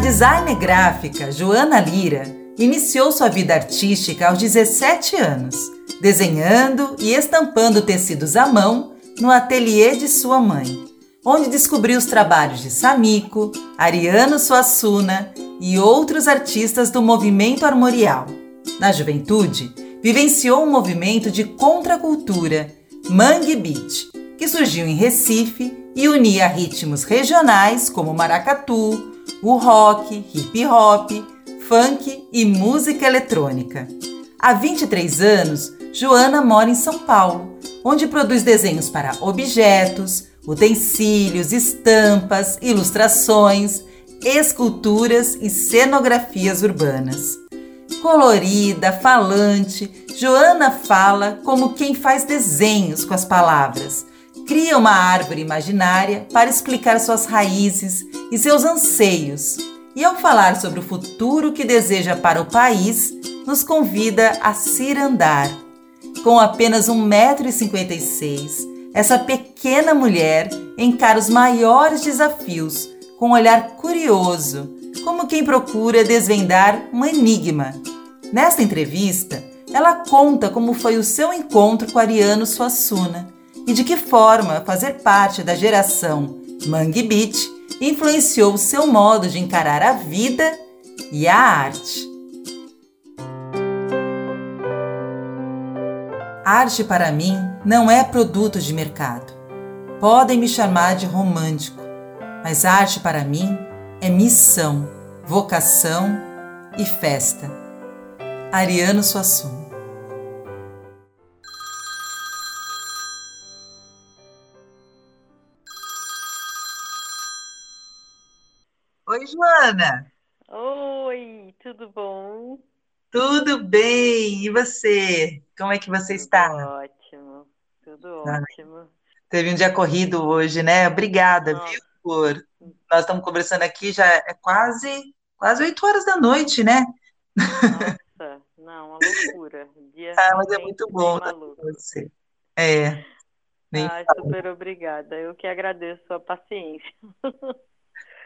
designer gráfica Joana Lira iniciou sua vida artística aos 17 anos, desenhando e estampando tecidos à mão no ateliê de sua mãe, onde descobriu os trabalhos de Samiko, Ariano Suassuna e outros artistas do movimento armorial. Na juventude, vivenciou um movimento de contracultura, Mangue Beat, que surgiu em Recife e unia ritmos regionais como maracatu, o rock, hip hop, funk e música eletrônica. Há 23 anos, Joana mora em São Paulo, onde produz desenhos para objetos, utensílios, estampas, ilustrações, esculturas e cenografias urbanas. Colorida, falante, Joana fala como quem faz desenhos com as palavras. Cria uma árvore imaginária para explicar suas raízes e seus anseios. E ao falar sobre o futuro que deseja para o país, nos convida a cirandar. Com apenas 1,56m, essa pequena mulher encara os maiores desafios com um olhar curioso, como quem procura desvendar um enigma. Nesta entrevista, ela conta como foi o seu encontro com Ariano Suassuna e de que forma fazer parte da geração Mangue Beat influenciou o seu modo de encarar a vida e a arte. Arte para mim não é produto de mercado. Podem me chamar de romântico, mas arte para mim é missão, vocação e festa. Ariano Suassuna Oi, Joana. Oi, tudo bom? Tudo bem. E você? Como é que você tudo está? Ótimo, tudo ah, ótimo. Teve um dia corrido hoje, né? Obrigada, Nossa. viu? Por... Nós estamos conversando aqui, já é quase quase 8 horas da noite, né? Nossa, não, uma loucura. Dia ah, mas é muito bom com você. É. Nem ah, super obrigada. Eu que agradeço a paciência.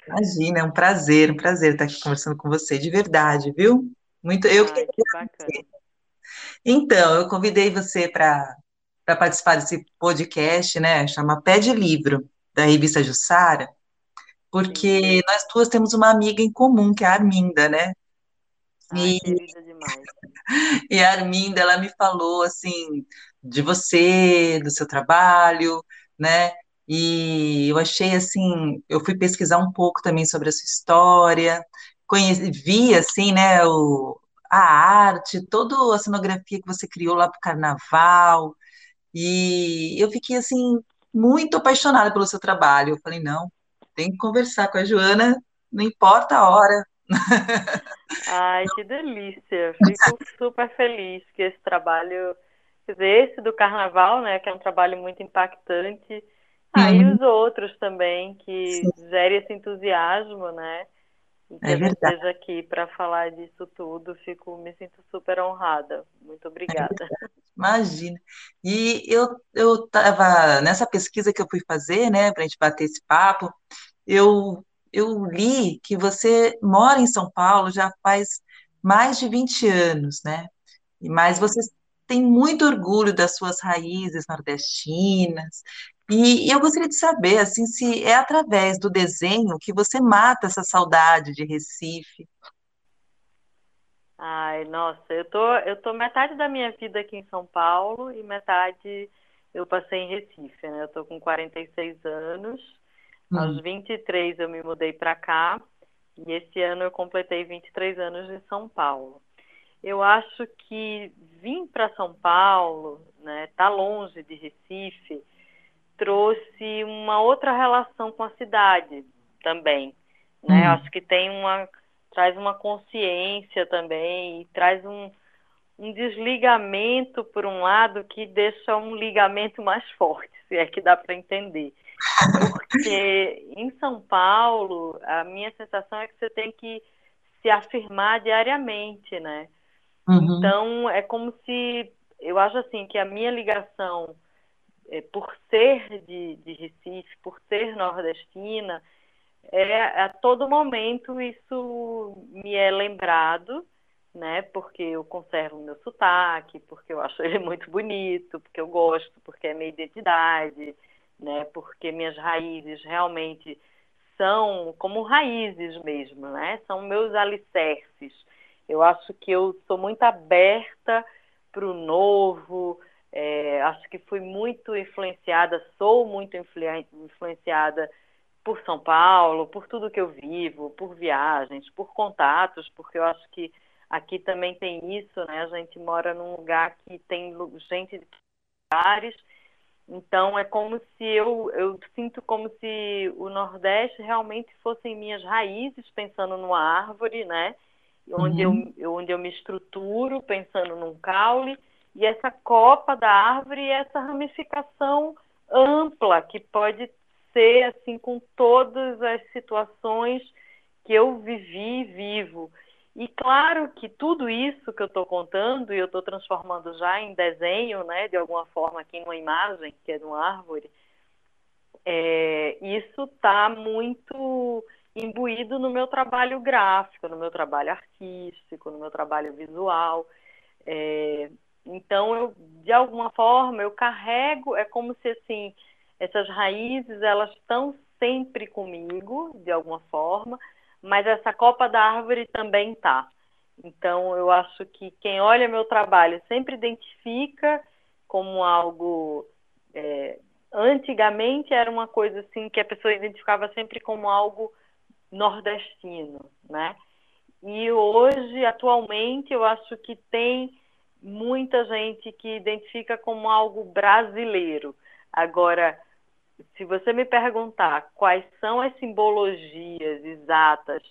Imagina, é um prazer, um prazer estar aqui conversando com você, de verdade, viu? Muito, eu ah, que bacana. Então, eu convidei você para participar desse podcast, né? Chama Pé de Livro, da revista Jussara, porque Sim. nós duas temos uma amiga em comum, que é a Arminda, né? Ai, e... demais. e a Arminda, ela me falou, assim, de você, do seu trabalho, né? E eu achei assim, eu fui pesquisar um pouco também sobre a sua história, conheci, vi assim, né, o, a arte, toda a cenografia que você criou lá para o carnaval, e eu fiquei assim muito apaixonada pelo seu trabalho. Eu falei, não, tem que conversar com a Joana, não importa a hora. Ai, que delícia! Fico super feliz que esse trabalho, esse do carnaval, né, que é um trabalho muito impactante, Aí uhum. os outros também, que Sim. gerem esse entusiasmo, né? E que é a gente verdade. esteja aqui para falar disso tudo, fico, me sinto super honrada. Muito obrigada. É Imagina. E eu eu estava nessa pesquisa que eu fui fazer, né, para a gente bater esse papo, eu eu li que você mora em São Paulo já faz mais de 20 anos, né? Mas você tem muito orgulho das suas raízes nordestinas, e eu gostaria de saber, assim, se é através do desenho que você mata essa saudade de Recife. Ai, nossa, eu tô, eu tô metade da minha vida aqui em São Paulo e metade eu passei em Recife, né? Eu tô com 46 anos. Hum. Aos 23 eu me mudei para cá e esse ano eu completei 23 anos de São Paulo. Eu acho que vir para São Paulo, né, tá longe de Recife, trouxe uma outra relação com a cidade também, né? Hum. Acho que tem uma traz uma consciência também e traz um, um desligamento por um lado que deixa um ligamento mais forte, se é que dá para entender. Porque em São Paulo, a minha sensação é que você tem que se afirmar diariamente, né? Uhum. Então, é como se eu acho assim que a minha ligação é, por ser de, de Recife, por ser nordestina, é, a todo momento isso me é lembrado, né? Porque eu conservo meu sotaque, porque eu acho ele muito bonito, porque eu gosto, porque é minha identidade, né? Porque minhas raízes realmente são como raízes mesmo, né? São meus alicerces. Eu acho que eu sou muito aberta para o novo. É, acho que fui muito influenciada, sou muito influenciada por São Paulo, por tudo que eu vivo, por viagens, por contatos, porque eu acho que aqui também tem isso, né? A gente mora num lugar que tem gente de lugares, então é como se eu, eu sinto como se o Nordeste realmente fossem minhas raízes, pensando numa árvore, né? Onde, uhum. eu, onde eu me estruturo, pensando num caule, e essa copa da árvore, essa ramificação ampla que pode ser assim com todas as situações que eu vivi e vivo. E claro que tudo isso que eu estou contando, e eu estou transformando já em desenho, né, de alguma forma aqui numa imagem, que é de uma árvore, é, isso está muito imbuído no meu trabalho gráfico, no meu trabalho artístico, no meu trabalho visual. É, então, eu, de alguma forma, eu carrego, é como se assim, essas raízes elas estão sempre comigo, de alguma forma, mas essa copa da árvore também tá. Então, eu acho que quem olha meu trabalho sempre identifica como algo. É, antigamente era uma coisa assim que a pessoa identificava sempre como algo nordestino, né? E hoje, atualmente, eu acho que tem muita gente que identifica como algo brasileiro. Agora, se você me perguntar quais são as simbologias exatas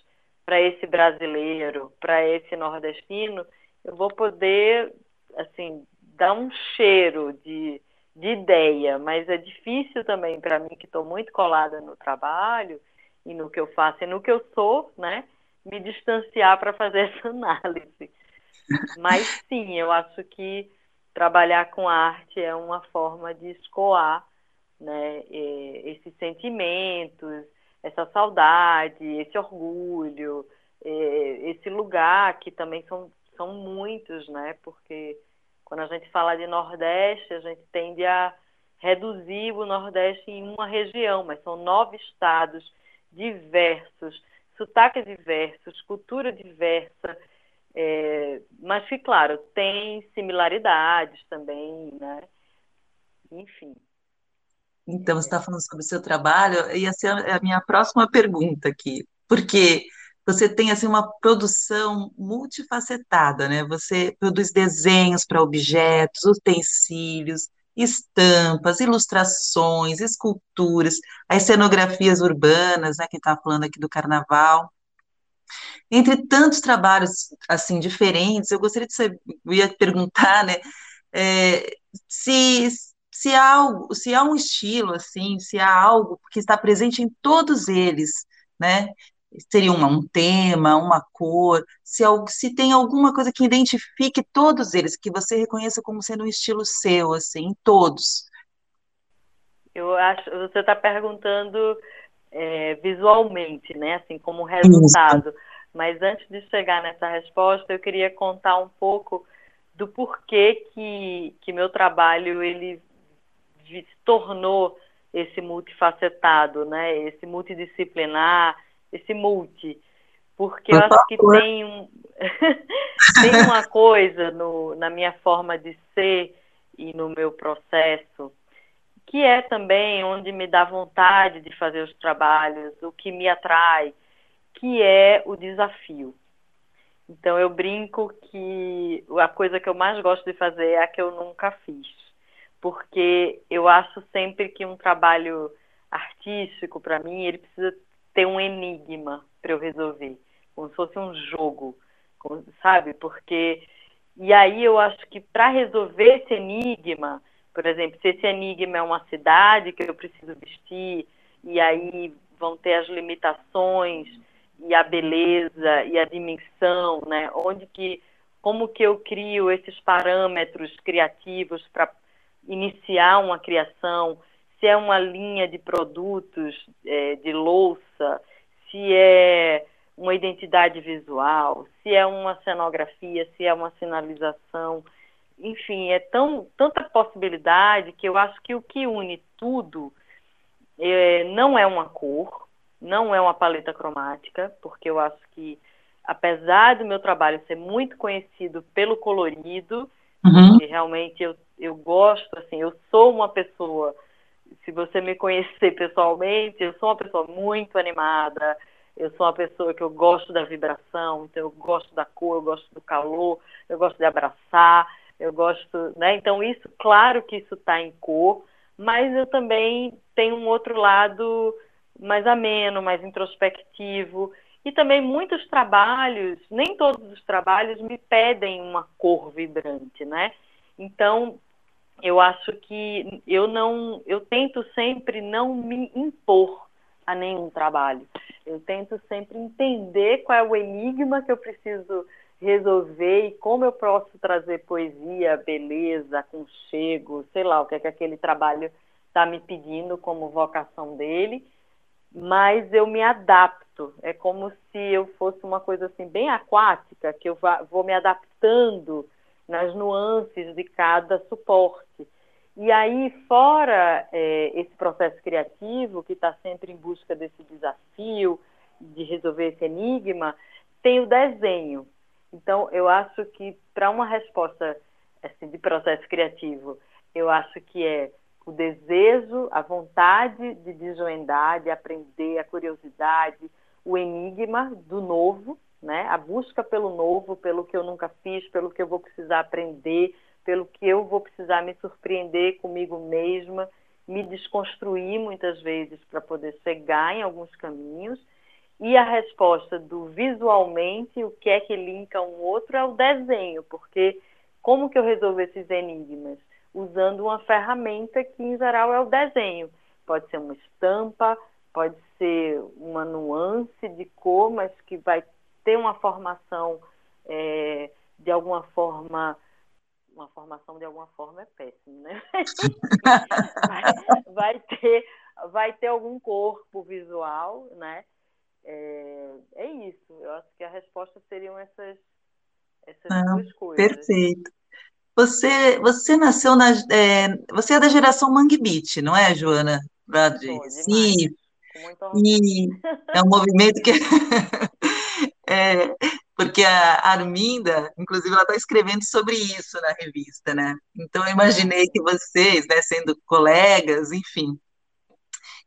para esse brasileiro, para esse nordestino, eu vou poder, assim, dar um cheiro de, de ideia, mas é difícil também para mim, que estou muito colada no trabalho e no que eu faço e no que eu sou, né, me distanciar para fazer essa análise. Mas sim, eu acho que trabalhar com arte é uma forma de escoar né, esses sentimentos, essa saudade, esse orgulho, esse lugar que também são, são muitos, né? Porque quando a gente fala de Nordeste, a gente tende a reduzir o Nordeste em uma região, mas são nove estados diversos, sotaques diversos, cultura diversa, é, mas que, claro, tem similaridades também, né? Enfim. Então, você está falando sobre o seu trabalho, ia ser a minha próxima pergunta aqui, porque você tem assim uma produção multifacetada, né? Você produz desenhos para objetos, utensílios, estampas, ilustrações, esculturas, as cenografias urbanas, né, que está falando aqui do carnaval. Entre tantos trabalhos assim diferentes, eu gostaria de saber, ia perguntar, né, é, se se há algo, se há um estilo assim, se há algo que está presente em todos eles, né? Seria uma, um tema, uma cor, se, se tem alguma coisa que identifique todos eles, que você reconheça como sendo um estilo seu, assim, em todos. Eu acho, você está perguntando é, visualmente, né? Assim, como resultado. Isso. Mas antes de chegar nessa resposta, eu queria contar um pouco do porquê que, que meu trabalho ele se tornou esse multifacetado, né? Esse multidisciplinar, esse multi. Porque eu acho que tem, um, tem uma coisa no, na minha forma de ser e no meu processo que é também onde me dá vontade de fazer os trabalhos, o que me atrai, que é o desafio. Então eu brinco que a coisa que eu mais gosto de fazer é a que eu nunca fiz porque eu acho sempre que um trabalho artístico, para mim, ele precisa ter um enigma para eu resolver, como se fosse um jogo, sabe? Porque e aí eu acho que para resolver esse enigma, por exemplo, se esse enigma é uma cidade que eu preciso vestir, e aí vão ter as limitações e a beleza e a dimensão, né? Onde que como que eu crio esses parâmetros criativos para iniciar uma criação, se é uma linha de produtos, é, de louça, se é uma identidade visual, se é uma cenografia, se é uma sinalização, enfim, é tão tanta possibilidade que eu acho que o que une tudo é, não é uma cor, não é uma paleta cromática, porque eu acho que apesar do meu trabalho ser muito conhecido pelo colorido, uhum. realmente eu, eu gosto, assim, eu sou uma pessoa, se você me conhecer pessoalmente, eu sou uma pessoa muito animada, eu sou uma pessoa que eu gosto da vibração, então eu gosto da cor, eu gosto do calor, eu gosto de abraçar, eu gosto, né? Então isso, claro que isso está em cor, mas eu também tenho um outro lado mais ameno, mais introspectivo. E também muitos trabalhos, nem todos os trabalhos me pedem uma cor vibrante, né? Então, eu acho que eu não, eu tento sempre não me impor a nenhum trabalho. Eu tento sempre entender qual é o enigma que eu preciso resolver e como eu posso trazer poesia, beleza, aconchego, sei lá, o que é que aquele trabalho está me pedindo como vocação dele, mas eu me adapto. É como se eu fosse uma coisa assim bem aquática, que eu vou me adaptando nas nuances de cada suporte. E aí, fora é, esse processo criativo, que está sempre em busca desse desafio, de resolver esse enigma, tem o desenho. Então, eu acho que para uma resposta assim, de processo criativo, eu acho que é o desejo, a vontade de desvendar, de aprender, a curiosidade, o enigma do novo, né? A busca pelo novo, pelo que eu nunca fiz, pelo que eu vou precisar aprender, pelo que eu vou precisar me surpreender comigo mesma, me desconstruir muitas vezes para poder chegar em alguns caminhos. E a resposta do visualmente, o que é que linka um outro é o desenho, porque como que eu resolvo esses enigmas? usando uma ferramenta que, em geral, é o desenho. Pode ser uma estampa, pode ser uma nuance de cor, mas que vai ter uma formação é, de alguma forma. Uma formação de alguma forma é péssimo, né? vai, vai, ter, vai ter algum corpo visual, né? É, é isso. Eu acho que a resposta seriam essas, essas Não, duas coisas. Perfeito. Você, você nasceu na. É, você é da geração Mangue Beat, não é, Joana? Lá de Recife. E é um movimento que. é, porque a Arminda, inclusive, ela está escrevendo sobre isso na revista, né? Então, eu imaginei que vocês, né, sendo colegas, enfim.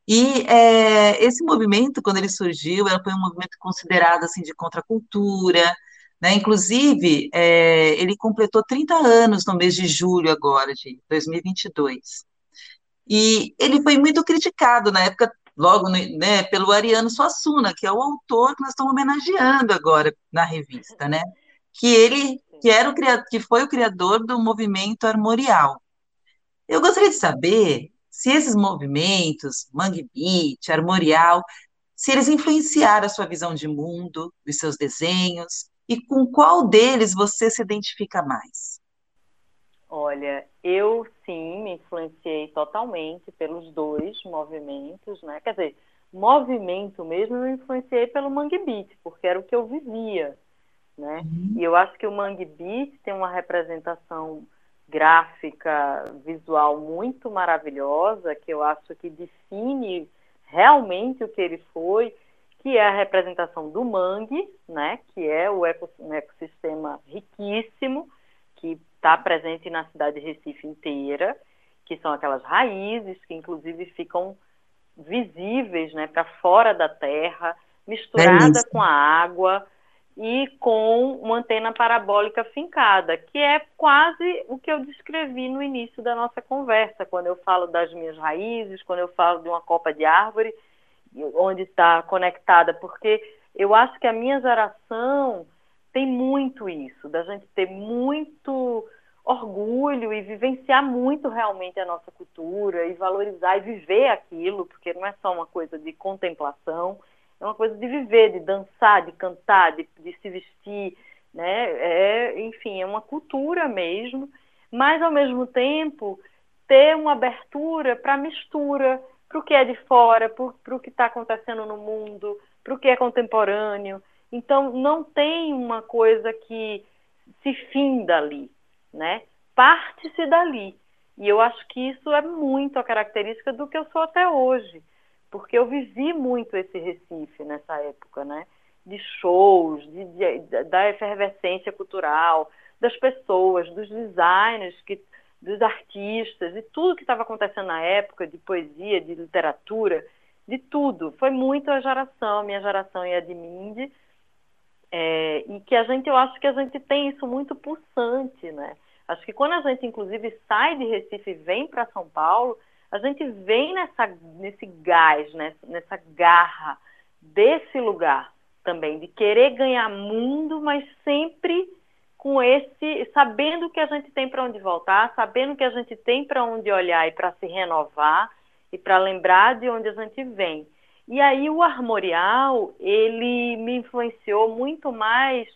E é, esse movimento, quando ele surgiu, foi um movimento considerado assim de contracultura, né? Inclusive, é, ele completou 30 anos no mês de julho agora, de 2022. E ele foi muito criticado na época, logo né, pelo Ariano Suassuna, que é o autor que nós estamos homenageando agora na revista, né? Que ele que era o que foi o criador do movimento armorial. Eu gostaria de saber se esses movimentos, Mangue Beat, armorial, se eles influenciaram a sua visão de mundo, os seus desenhos, e com qual deles você se identifica mais? Olha, eu sim me influenciei totalmente pelos dois movimentos, né? Quer dizer, movimento mesmo eu me influenciei pelo Mangue Beat, porque era o que eu vivia, né? Uhum. E eu acho que o Mangue Beat tem uma representação gráfica, visual muito maravilhosa, que eu acho que define realmente o que ele foi que é a representação do mangue, né, que é o ecossistema riquíssimo, que está presente na cidade de Recife inteira, que são aquelas raízes que inclusive ficam visíveis né, para fora da terra, misturada é com a água e com uma antena parabólica fincada, que é quase o que eu descrevi no início da nossa conversa, quando eu falo das minhas raízes, quando eu falo de uma copa de árvore, onde está conectada, porque eu acho que a minha geração tem muito isso, da gente ter muito orgulho e vivenciar muito realmente a nossa cultura e valorizar e viver aquilo, porque não é só uma coisa de contemplação, é uma coisa de viver, de dançar, de cantar, de, de se vestir, né? É, enfim, é uma cultura mesmo, mas ao mesmo tempo ter uma abertura para mistura, para o que é de fora, para o que está acontecendo no mundo, para o que é contemporâneo. Então, não tem uma coisa que se finda ali, né? Parte-se dali. E eu acho que isso é muito a característica do que eu sou até hoje, porque eu vivi muito esse Recife nessa época, né? De shows, de, de, da efervescência cultural, das pessoas, dos designers, que, dos artistas, de tudo que estava acontecendo na época, de poesia, de literatura, de tudo. Foi muito a geração, minha geração e a de Mindy, é, e que a gente, eu acho que a gente tem isso muito pulsante, né? Acho que quando a gente, inclusive, sai de Recife e vem para São Paulo, a gente vem nessa, nesse gás, nessa, nessa garra desse lugar também, de querer ganhar mundo, mas sempre com esse, sabendo que a gente tem para onde voltar, sabendo que a gente tem para onde olhar e para se renovar e para lembrar de onde a gente vem. E aí o armorial, ele me influenciou muito mais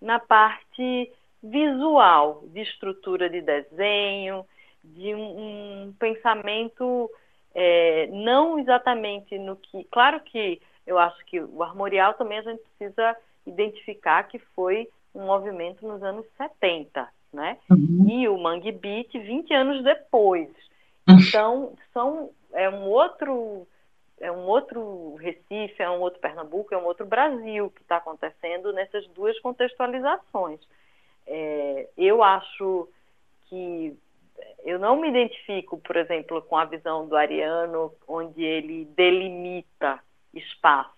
na parte visual, de estrutura de desenho, de um, um pensamento é, não exatamente no que. Claro que eu acho que o armorial também a gente precisa identificar que foi um movimento nos anos 70, né? Uhum. E o Mangue Beat 20 anos depois. Então, são, é um outro é um outro Recife, é um outro Pernambuco, é um outro Brasil que está acontecendo nessas duas contextualizações. É, eu acho que eu não me identifico, por exemplo, com a visão do Ariano, onde ele delimita espaço,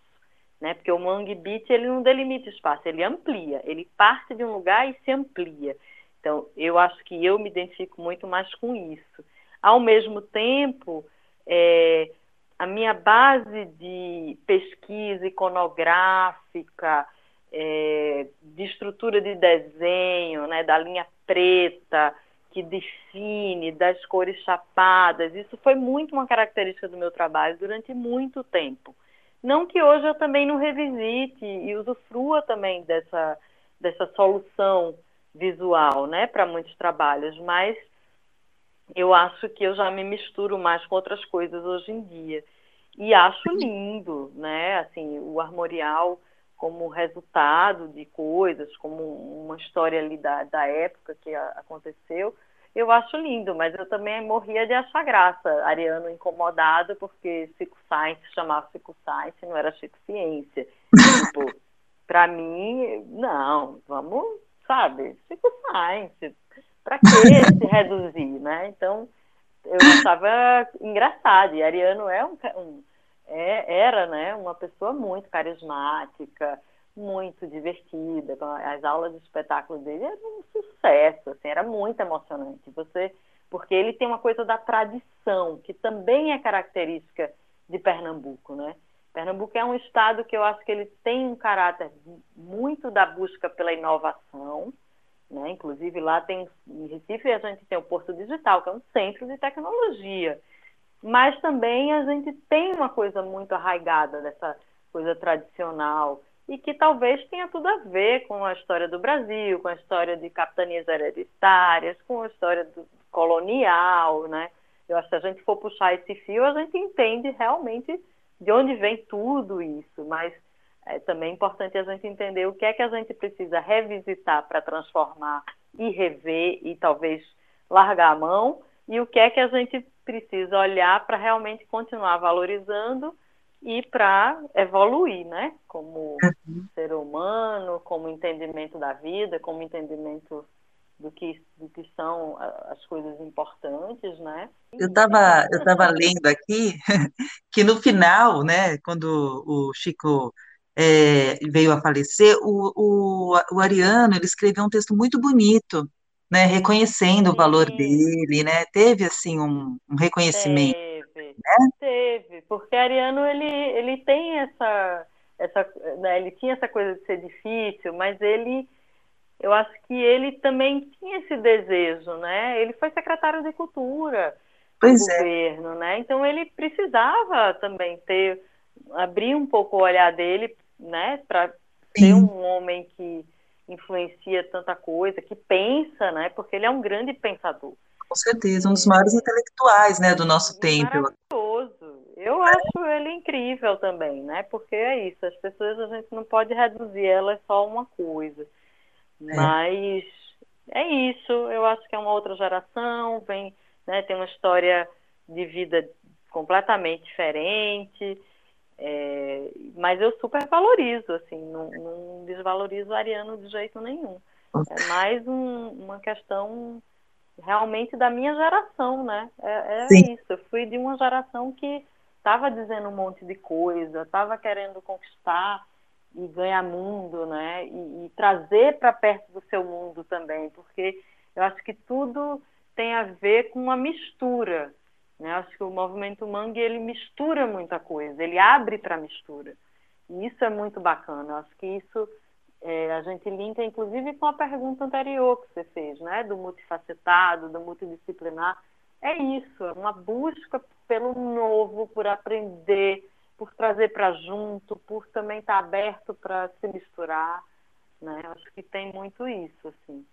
né? Porque o Mangue Beat ele não delimita espaço, ele amplia, ele parte de um lugar e se amplia. Então, eu acho que eu me identifico muito mais com isso. Ao mesmo tempo, é, a minha base de pesquisa iconográfica, é, de estrutura de desenho, né, da linha preta, que define, das cores chapadas, isso foi muito uma característica do meu trabalho durante muito tempo. Não que hoje eu também não revisite e usufrua também dessa, dessa solução visual né, para muitos trabalhos, mas eu acho que eu já me misturo mais com outras coisas hoje em dia. E acho lindo, né? Assim, o armorial como resultado de coisas, como uma história ali da, da época que a, aconteceu, eu acho lindo, mas eu também morria de achar graça. Ariano incomodado porque Chico Science chamava Chico Science, não era Chico Ciência. tipo, para mim, não, vamos, sabe, Chico Science, para que se reduzir, né? Então, eu achava engraçado. E Ariano é um, um é, era, né, uma pessoa muito carismática, muito divertida. As aulas de espetáculo dele eram um sucesso, assim, era muito emocionante. Você, porque ele tem uma coisa da tradição, que também é característica de Pernambuco, né? Pernambuco é um estado que eu acho que ele tem um caráter muito da busca pela inovação, né? Inclusive lá tem em Recife a gente tem o Porto Digital, que é um centro de tecnologia. Mas também a gente tem uma coisa muito arraigada dessa coisa tradicional e que talvez tenha tudo a ver com a história do Brasil, com a história de capitanias hereditárias, com a história colonial, né? Eu acho que se a gente for puxar esse fio, a gente entende realmente de onde vem tudo isso, mas é também importante a gente entender o que é que a gente precisa revisitar para transformar e rever e talvez largar a mão e o que é que a gente precisa olhar para realmente continuar valorizando e para evoluir, né? Como uhum. ser humano, como entendimento da vida, como entendimento do que, do que são as coisas importantes, né? Eu estava eu tava lendo aqui que no final, né, quando o Chico é, veio a falecer, o, o, o Ariano ele escreveu um texto muito bonito né, reconhecendo o valor dele, né? Teve assim um, um reconhecimento. Teve, né? teve, porque Ariano ele, ele tem essa, essa né, ele tinha essa coisa de ser difícil, mas ele eu acho que ele também tinha esse desejo, né? Ele foi secretário de cultura pois do é. governo, né? Então ele precisava também ter abrir um pouco o olhar dele, né, para ser um homem que influencia tanta coisa, que pensa, né? Porque ele é um grande pensador. Com certeza, um dos maiores intelectuais, né, do nosso tempo. Maravilhoso. Eu acho ele incrível também, né? Porque é isso, as pessoas a gente não pode reduzir elas só uma coisa. É. Mas é isso, eu acho que é uma outra geração, vem, né, tem uma história de vida completamente diferente. É, mas eu super valorizo, assim, não, não, desvalorizo o Ariano de jeito nenhum. É mais um, uma questão realmente da minha geração, né? É, é isso. Eu fui de uma geração que estava dizendo um monte de coisa, estava querendo conquistar e ganhar mundo, né? E, e trazer para perto do seu mundo também, porque eu acho que tudo tem a ver com uma mistura. Né? Eu acho que o movimento Mangue ele mistura muita coisa, ele abre para mistura. E isso é muito bacana. Eu acho que isso é, a gente linka, inclusive, com a pergunta anterior que você fez, né? Do multifacetado, do multidisciplinar. É isso, é uma busca pelo novo, por aprender, por trazer para junto, por também estar tá aberto para se misturar. Né? Acho que tem muito isso, assim.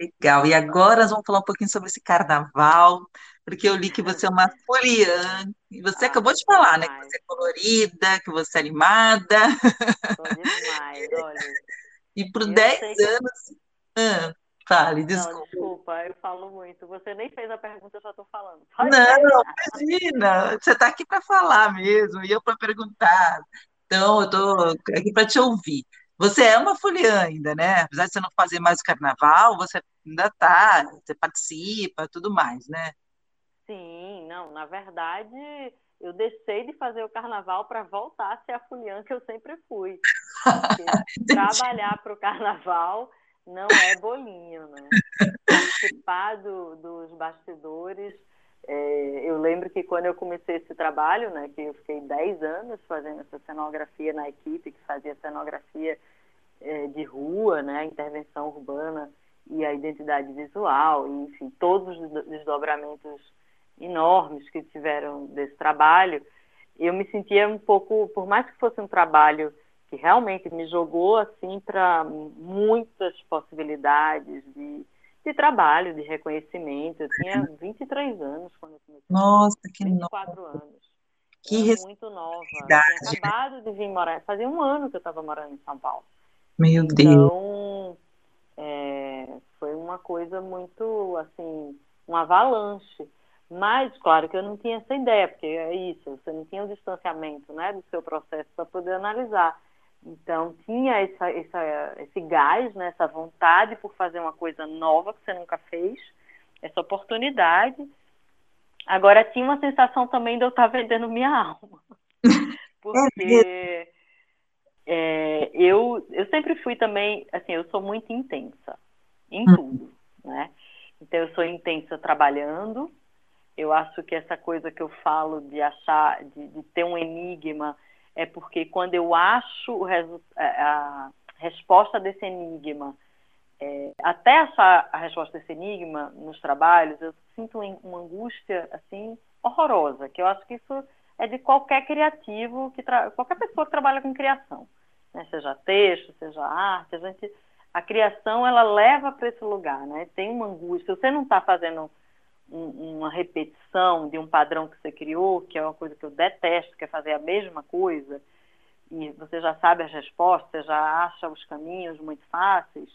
Legal. E agora nós vamos falar um pouquinho sobre esse carnaval, porque eu li que você é uma foliã. E você ah, acabou de falar, demais. né? Que você é colorida, que você é animada. Demais, olha. E por 10 anos. Ah, fale, desculpa. Não, desculpa, eu falo muito. Você nem fez a pergunta, eu já estou falando. Não, imagina. Você está aqui para falar mesmo, e eu para perguntar. Então, eu estou aqui para te ouvir. Você é uma foliã ainda, né? Apesar de você não fazer mais o carnaval, você ainda está, você participa, tudo mais, né? Sim, não, na verdade, eu deixei de fazer o carnaval para voltar a ser a foliã que eu sempre fui. trabalhar para o carnaval não é bolinho, né? Participar do, dos bastidores. É, eu lembro que quando eu comecei esse trabalho, né, que eu fiquei 10 anos fazendo essa cenografia na equipe, que fazia cenografia é, de rua, né, intervenção urbana e a identidade visual, e, enfim, todos os desdobramentos enormes que tiveram desse trabalho, eu me sentia um pouco, por mais que fosse um trabalho que realmente me jogou assim para muitas possibilidades de, de trabalho, de reconhecimento. Eu tinha 23 anos quando eu comecei. Nossa, que 24 nova. anos. Que era muito nova. Eu tinha acabado de vir morar, fazia um ano que eu estava morando em São Paulo. Meu então, Deus. Então, é, foi uma coisa muito, assim, um avalanche. Mas, claro que eu não tinha essa ideia, porque é isso, você não tinha o distanciamento né, do seu processo para poder analisar. Então, tinha essa, essa, esse gás, né, essa vontade por fazer uma coisa nova que você nunca fez, essa oportunidade. Agora, tinha uma sensação também de eu estar vendendo minha alma. Porque é, eu, eu sempre fui também, assim, eu sou muito intensa em hum. tudo, né? Então, eu sou intensa trabalhando. Eu acho que essa coisa que eu falo de achar, de, de ter um enigma, é porque quando eu acho a resposta desse enigma, é, até achar a resposta desse enigma nos trabalhos, eu sinto uma angústia assim horrorosa, que eu acho que isso é de qualquer criativo, que qualquer pessoa que trabalha com criação né? seja texto, seja arte, a gente a criação ela leva para esse lugar, né? Tem uma angústia. Se você não está fazendo um, uma repetição de um padrão que você criou, que é uma coisa que eu detesto, que é fazer a mesma coisa, e você já sabe as respostas, já acha os caminhos muito fáceis.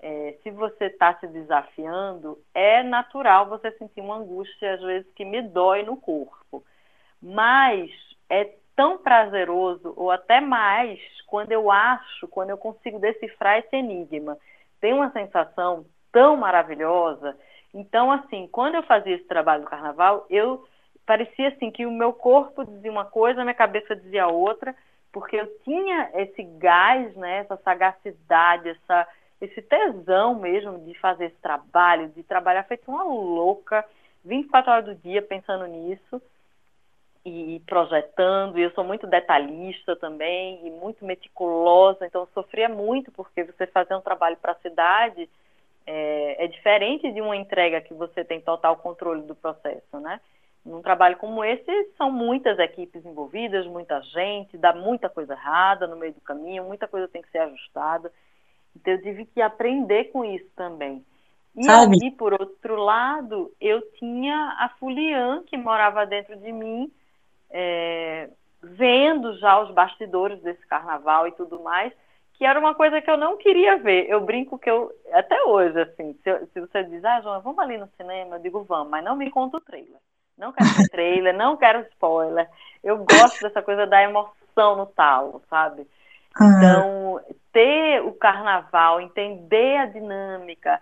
É, se você está se desafiando, é natural você sentir uma angústia, às vezes, que me dói no corpo. Mas é tão prazeroso, ou até mais, quando eu acho, quando eu consigo decifrar esse enigma. Tem uma sensação tão maravilhosa. Então, assim, quando eu fazia esse trabalho do carnaval, eu parecia assim que o meu corpo dizia uma coisa, a minha cabeça dizia outra, porque eu tinha esse gás, né, essa sagacidade, essa, esse tesão mesmo de fazer esse trabalho, de trabalhar feito uma louca, 24 horas do dia pensando nisso e projetando, e eu sou muito detalhista também, e muito meticulosa, então eu sofria muito, porque você fazer um trabalho para a cidade é, é, diferente de uma entrega que você tem total controle do processo, né? Num trabalho como esse, são muitas equipes envolvidas, muita gente, dá muita coisa errada no meio do caminho, muita coisa tem que ser ajustada. Então eu tive que aprender com isso também. E Sabe? por outro lado, eu tinha a Fulian, que morava dentro de mim, é, vendo já os bastidores desse carnaval e tudo mais, que era uma coisa que eu não queria ver. Eu brinco que eu, até hoje, assim, se, eu, se você diz, ah, Joana, vamos ali no cinema, eu digo, vamos, mas não me conta o trailer. Não quero trailer, não quero spoiler. Eu gosto dessa coisa da emoção no talo, sabe? Então, ter o carnaval, entender a dinâmica,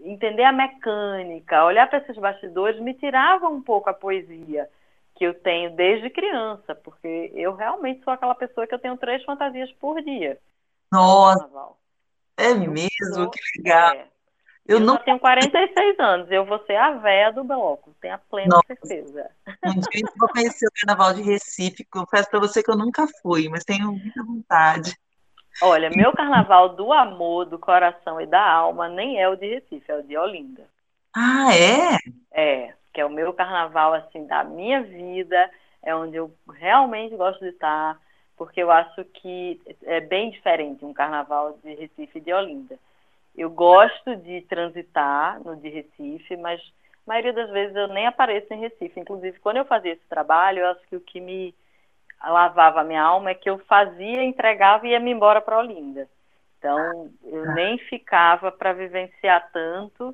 entender a mecânica, olhar para esses bastidores, me tirava um pouco a poesia que eu tenho desde criança, porque eu realmente sou aquela pessoa que eu tenho três fantasias por dia. Nossa, é mesmo, sou, que legal. É, eu, eu não tenho 46 anos, eu vou ser a véia do bloco, tenho a plena Nossa. certeza. Um dia eu vou conhecer o Carnaval de Recife, confesso para você que eu nunca fui, mas tenho muita vontade. Olha, meu carnaval do amor, do coração e da alma nem é o de Recife, é o de Olinda. Ah, é? É, que é o meu carnaval, assim, da minha vida, é onde eu realmente gosto de estar, porque eu acho que é bem diferente um carnaval de Recife e de Olinda. Eu gosto de transitar no de Recife, mas a maioria das vezes eu nem apareço em Recife. Inclusive, quando eu fazia esse trabalho, eu acho que o que me lavava a minha alma é que eu fazia, entregava e ia me embora para Olinda. Então, eu ah. nem ficava para vivenciar tanto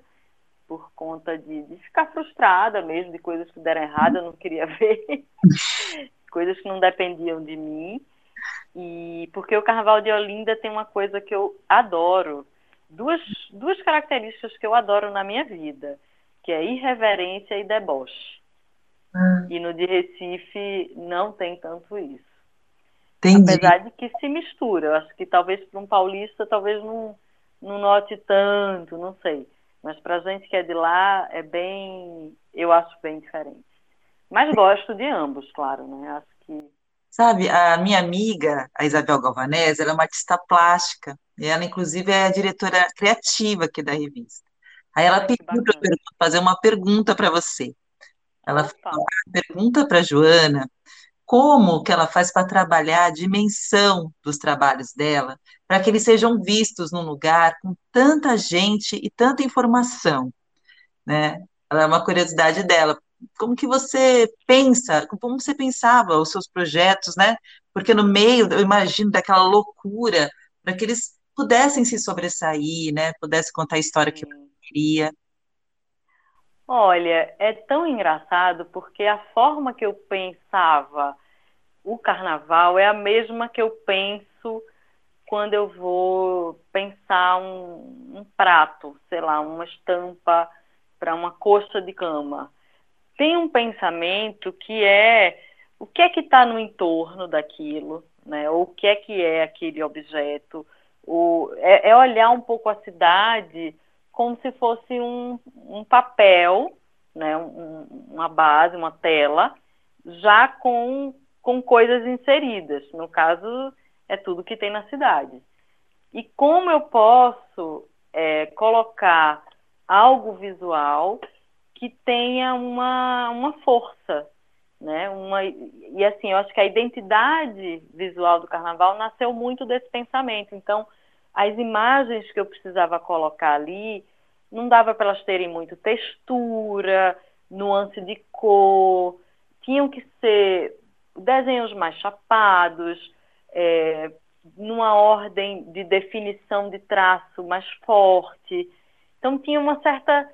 por conta de, de, ficar frustrada mesmo, de coisas que deram errado, eu não queria ver, coisas que não dependiam de mim. E porque o Carnaval de Olinda tem uma coisa que eu adoro, duas, duas características que eu adoro na minha vida, que é irreverência e deboche. Ah. E no de Recife não tem tanto isso. Entendi. Apesar de que se mistura. Eu acho que talvez para um paulista talvez não, não note tanto, não sei. Mas para a gente que é de lá é bem, eu acho bem diferente. Mas gosto de ambos, claro, né? Acho que Sabe, a minha amiga, a Isabel Galvanese, ela é uma artista plástica, e ela, inclusive, é a diretora criativa aqui da revista. Aí ela pediu para fazer uma pergunta para você. Ela pergunta para a Joana como que ela faz para trabalhar a dimensão dos trabalhos dela, para que eles sejam vistos num lugar com tanta gente e tanta informação, né? Ela é uma curiosidade dela. Como que você pensa, como você pensava os seus projetos, né? Porque no meio, eu imagino, daquela loucura, para que eles pudessem se sobressair, né? Pudessem contar a história que eu queria. Olha, é tão engraçado porque a forma que eu pensava o carnaval é a mesma que eu penso quando eu vou pensar um, um prato, sei lá, uma estampa para uma coxa de cama. Tem um pensamento que é o que é que está no entorno daquilo, né? O que é que é aquele objeto? O, é, é olhar um pouco a cidade como se fosse um, um papel, né, um, uma base, uma tela, já com, com coisas inseridas. No caso, é tudo que tem na cidade. E como eu posso é, colocar algo visual que tenha uma, uma força, né? Uma, e assim, eu acho que a identidade visual do carnaval nasceu muito desse pensamento. Então, as imagens que eu precisava colocar ali, não dava para elas terem muito textura, nuance de cor, tinham que ser desenhos mais chapados, é, numa ordem de definição de traço mais forte. Então tinha uma certa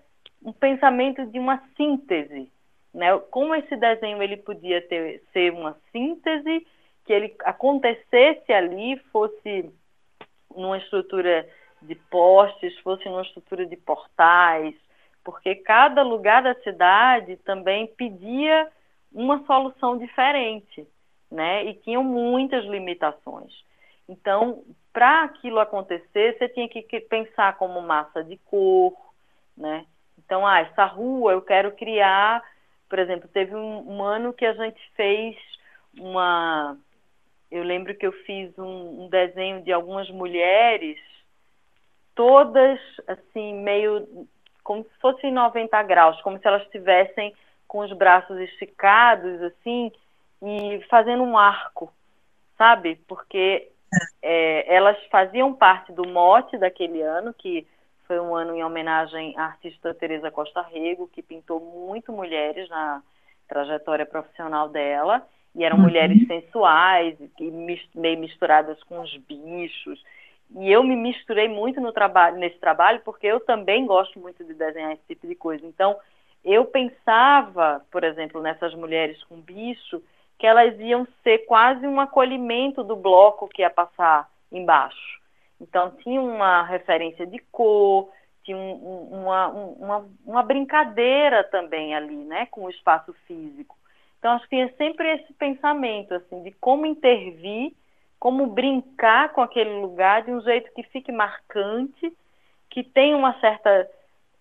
um pensamento de uma síntese, né? Como esse desenho ele podia ter ser uma síntese que ele acontecesse ali, fosse numa estrutura de postes, fosse numa estrutura de portais, porque cada lugar da cidade também pedia uma solução diferente, né? E tinham muitas limitações. Então, para aquilo acontecer, você tinha que pensar como massa de cor, né? Então, ah, essa rua eu quero criar, por exemplo, teve um, um ano que a gente fez uma eu lembro que eu fiz um, um desenho de algumas mulheres, todas assim, meio como se fossem 90 graus, como se elas estivessem com os braços esticados, assim, e fazendo um arco, sabe? Porque é, elas faziam parte do mote daquele ano, que foi um ano em homenagem à artista Teresa Costa Rego, que pintou muito mulheres na trajetória profissional dela, e eram uhum. mulheres sensuais, e meio misturadas com os bichos. E eu me misturei muito no trabalho, nesse trabalho, porque eu também gosto muito de desenhar esse tipo de coisa. Então, eu pensava, por exemplo, nessas mulheres com bicho, que elas iam ser quase um acolhimento do bloco que ia passar embaixo. Então, tinha uma referência de cor, tinha um, uma, uma, uma brincadeira também ali, né, com o espaço físico. Então, acho que tinha sempre esse pensamento, assim, de como intervir como brincar com aquele lugar de um jeito que fique marcante, que tenha uma certa,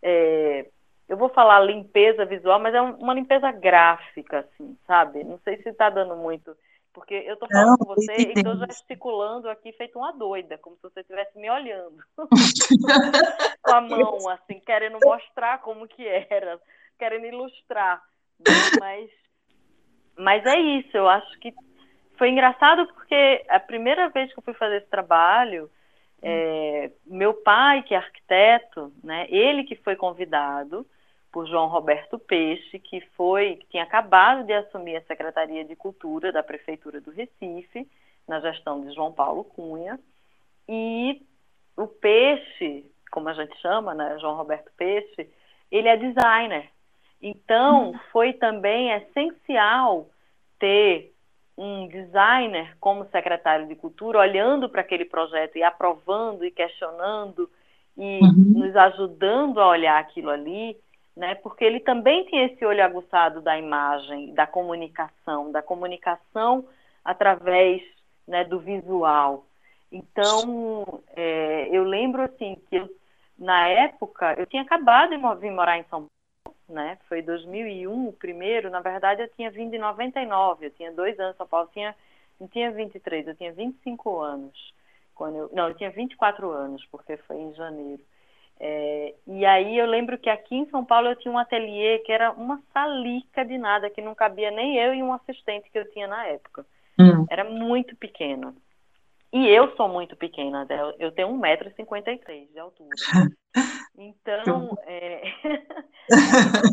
é, eu vou falar limpeza visual, mas é uma limpeza gráfica, assim, sabe? Não sei se está dando muito, porque eu estou falando Não, com você e estou gesticulando aqui feito uma doida, como se você estivesse me olhando. Com a mão, assim, querendo mostrar como que era, querendo ilustrar, mas mas é isso, eu acho que foi engraçado porque a primeira vez que eu fui fazer esse trabalho, é, meu pai, que é arquiteto, né, ele que foi convidado por João Roberto Peixe, que foi que tinha acabado de assumir a Secretaria de Cultura da Prefeitura do Recife, na gestão de João Paulo Cunha, e o Peixe, como a gente chama, né, João Roberto Peixe, ele é designer. Então, uhum. foi também essencial ter um designer como secretário de cultura olhando para aquele projeto e aprovando e questionando e uhum. nos ajudando a olhar aquilo ali, né? Porque ele também tem esse olho aguçado da imagem, da comunicação, da comunicação através né, do visual. Então, é, eu lembro assim que eu, na época eu tinha acabado de vir morar em São Paulo né? Foi 2001 o primeiro. Na verdade, eu tinha vindo em 99. Eu tinha dois anos. São Paulo tinha, não tinha 23, eu tinha 25 anos. Quando eu, não, eu tinha 24 anos, porque foi em janeiro. É, e aí eu lembro que aqui em São Paulo eu tinha um ateliê que era uma salica de nada, que não cabia nem eu e um assistente que eu tinha na época. Hum. Era muito pequeno. E eu sou muito pequena, né? eu tenho 1,53m de altura. Então, é...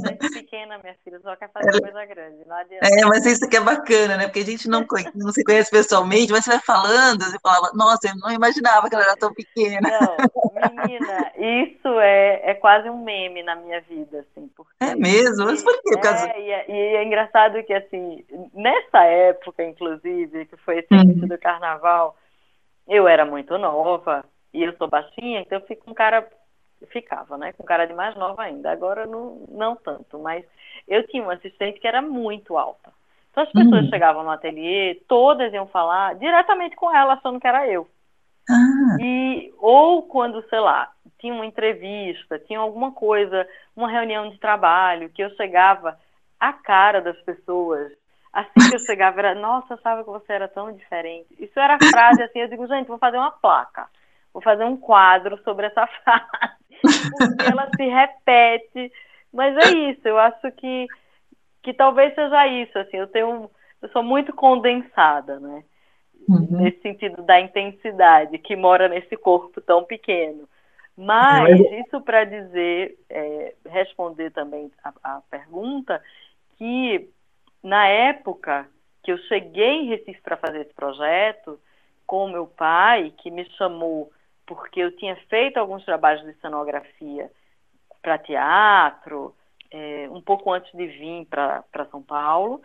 só quer fazer coisa grande. Não adianta. É, mas isso aqui é bacana, né? Porque a gente não, não se conhece pessoalmente, mas você vai falando, você fala, nossa, eu não imaginava que ela era tão pequena. Não, menina, isso é, é quase um meme na minha vida, assim. Porque, é mesmo? Mas por quê? É, e, é, e é engraçado que, assim, nessa época, inclusive, que foi esse início uhum. do carnaval, eu era muito nova e eu sou baixinha, então eu fico com cara ficava, né, com cara de mais nova ainda. Agora não, não tanto, mas eu tinha uma assistente que era muito alta. Então as pessoas uhum. chegavam no ateliê, todas iam falar diretamente com ela, achando que era eu. Ah. E ou quando, sei lá, tinha uma entrevista, tinha alguma coisa, uma reunião de trabalho, que eu chegava a cara das pessoas Assim que eu chegava, era, nossa, eu sabia que você era tão diferente. Isso era frase assim, eu digo, gente, vou fazer uma placa, vou fazer um quadro sobre essa frase, porque ela se repete. Mas é isso, eu acho que, que talvez seja isso, assim, eu tenho, eu sou muito condensada, né? Uhum. Nesse sentido da intensidade que mora nesse corpo tão pequeno. Mas isso para dizer, é, responder também a, a pergunta, que na época que eu cheguei em Recife para fazer esse projeto, com meu pai, que me chamou porque eu tinha feito alguns trabalhos de cenografia para teatro, é, um pouco antes de vir para São Paulo,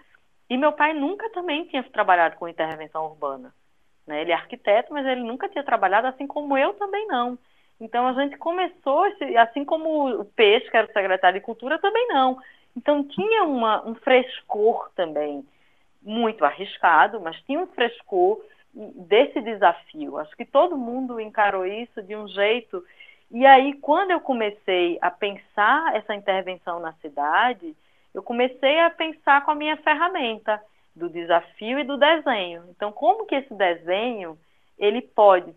e meu pai nunca também tinha trabalhado com intervenção urbana. Né? Ele é arquiteto, mas ele nunca tinha trabalhado, assim como eu também não. Então a gente começou, assim como o Peixe, que era o secretário de Cultura, também não. Então tinha uma, um frescor também muito arriscado, mas tinha um frescor desse desafio. Acho que todo mundo encarou isso de um jeito. E aí, quando eu comecei a pensar essa intervenção na cidade, eu comecei a pensar com a minha ferramenta do desafio e do desenho. Então, como que esse desenho ele pode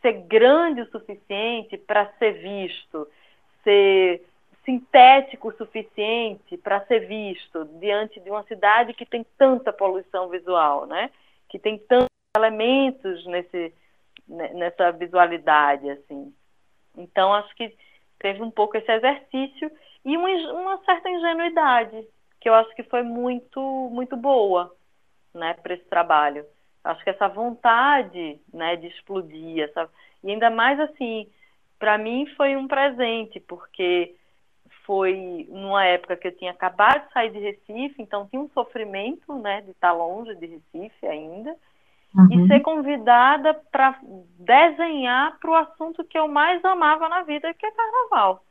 ser grande o suficiente para ser visto, ser sintético o suficiente para ser visto diante de uma cidade que tem tanta poluição visual, né? Que tem tantos elementos nesse nessa visualidade assim. Então acho que teve um pouco esse exercício e uma, uma certa ingenuidade que eu acho que foi muito muito boa, né, para esse trabalho. Acho que essa vontade, né, de explodir, essa... e ainda mais assim, para mim foi um presente, porque foi numa época que eu tinha acabado de sair de Recife, então tinha um sofrimento, né, de estar longe de Recife ainda, uhum. e ser convidada para desenhar para o assunto que eu mais amava na vida, que é carnaval.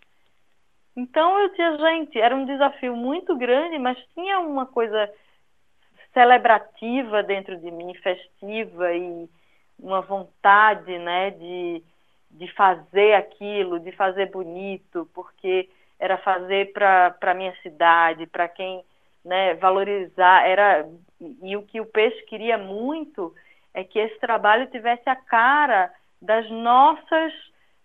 Então eu tinha, gente, era um desafio muito grande, mas tinha uma coisa celebrativa dentro de mim, festiva e uma vontade, né, de, de fazer aquilo, de fazer bonito, porque era fazer para a minha cidade, para quem né, valorizar, era e o que o peixe queria muito é que esse trabalho tivesse a cara das nossas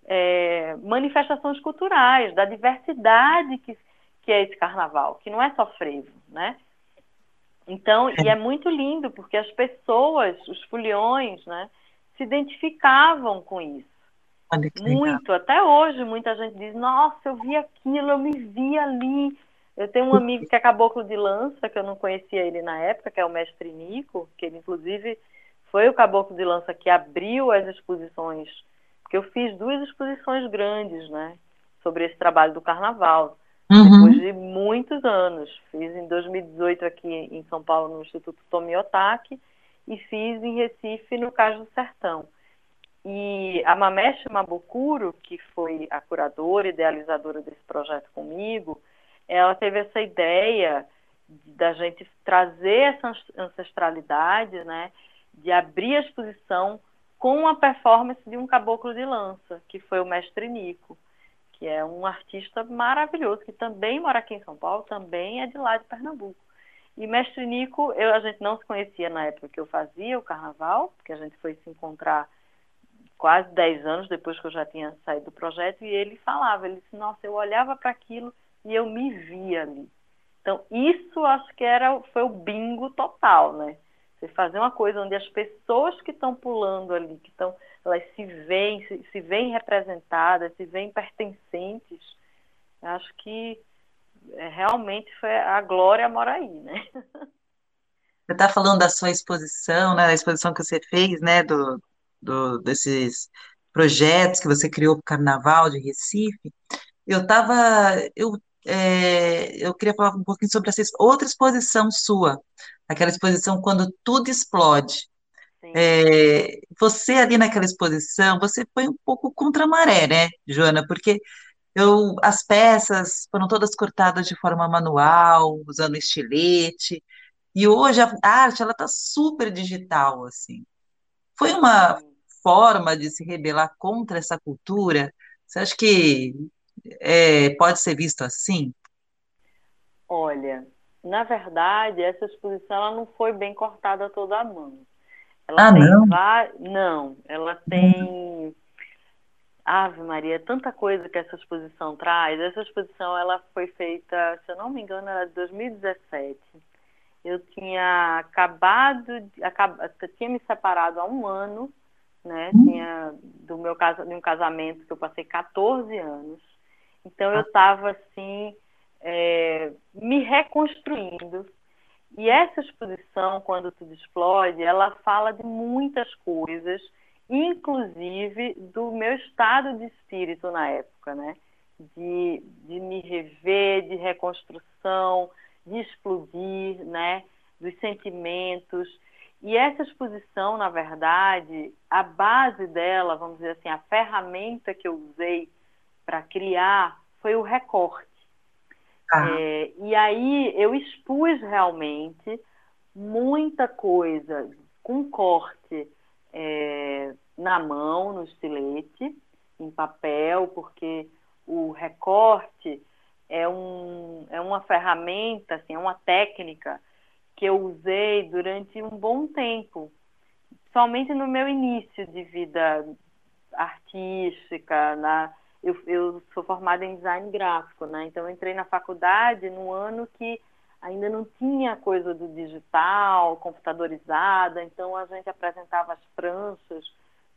é, manifestações culturais, da diversidade que, que é esse carnaval, que não é só frevo, né? Então, e é muito lindo, porque as pessoas, os foliões, né, se identificavam com isso. Muito, até hoje muita gente diz, nossa, eu vi aquilo, eu me vi ali. Eu tenho um amigo que é caboclo de lança, que eu não conhecia ele na época, que é o mestre Nico, que ele inclusive foi o caboclo de lança que abriu as exposições, porque eu fiz duas exposições grandes, né, sobre esse trabalho do carnaval, uhum. depois de muitos anos. Fiz em 2018 aqui em São Paulo no Instituto Tomiotaki e fiz em Recife no Cais do Sertão. E a Mamesh Mabukuro, que foi a curadora e idealizadora desse projeto comigo, ela teve essa ideia da gente trazer essa ancestralidade, né, de abrir a exposição com a performance de um caboclo de lança, que foi o mestre Nico, que é um artista maravilhoso, que também mora aqui em São Paulo, também é de lá de Pernambuco. E mestre Nico, eu, a gente não se conhecia na época que eu fazia o carnaval, porque a gente foi se encontrar quase 10 anos depois que eu já tinha saído do projeto, e ele falava, ele disse, nossa, eu olhava para aquilo e eu me via ali. Então, isso acho que era, foi o bingo total, né? Você fazer uma coisa onde as pessoas que estão pulando ali, que estão, elas se veem, se, se veem representadas, se veem pertencentes, acho que é, realmente foi a glória mora aí, né? Você está falando da sua exposição, né, da exposição que você fez, né, do, do, desses projetos que você criou para o Carnaval de Recife, eu estava, eu, é, eu queria falar um pouquinho sobre essa outra exposição sua, aquela exposição quando tudo explode. É, você ali naquela exposição, você foi um pouco contra a maré, né, Joana? Porque eu, as peças foram todas cortadas de forma manual, usando estilete, e hoje a arte ela está super digital, assim. Foi uma forma de se rebelar contra essa cultura? Você acha que é, pode ser visto assim? Olha, na verdade, essa exposição ela não foi bem cortada toda a mão. Ela ah, não? Não, ela tem. Ave Maria, tanta coisa que essa exposição traz. Essa exposição ela foi feita, se eu não me engano, era de 2017. Eu tinha acabado, de, acab... tinha me separado há um ano né? Hum. Tinha do meu caso, de um casamento que eu passei 14 anos. Então eu estava assim é, me reconstruindo. E essa exposição, quando tudo explode, ela fala de muitas coisas, inclusive do meu estado de espírito na época, né? De, de me rever, de reconstrução, de explodir, né? Dos sentimentos. E essa exposição, na verdade, a base dela, vamos dizer assim, a ferramenta que eu usei para criar foi o recorte. Ah. É, e aí eu expus realmente muita coisa com corte é, na mão, no estilete, em papel, porque o recorte é, um, é uma ferramenta, assim, é uma técnica que eu usei durante um bom tempo, somente no meu início de vida artística, na, eu, eu sou formada em design gráfico, né? Então entrei na faculdade no ano que ainda não tinha coisa do digital, computadorizada, então a gente apresentava as pranchas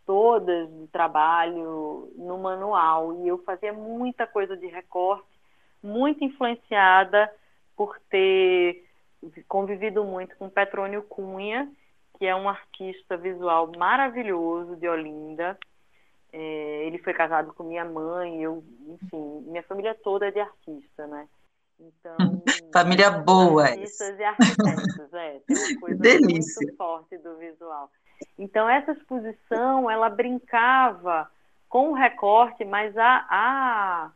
todas de trabalho no manual e eu fazia muita coisa de recorte, muito influenciada por ter convivido muito com Petrônio Cunha, que é um artista visual maravilhoso de Olinda. É, ele foi casado com minha mãe, eu, enfim, minha família toda é de artista, né? Então, família boa. Artistas e arquitetos, é, tem uma coisa Delícia. muito forte do visual. Então essa exposição, ela brincava com o recorte, mas a, a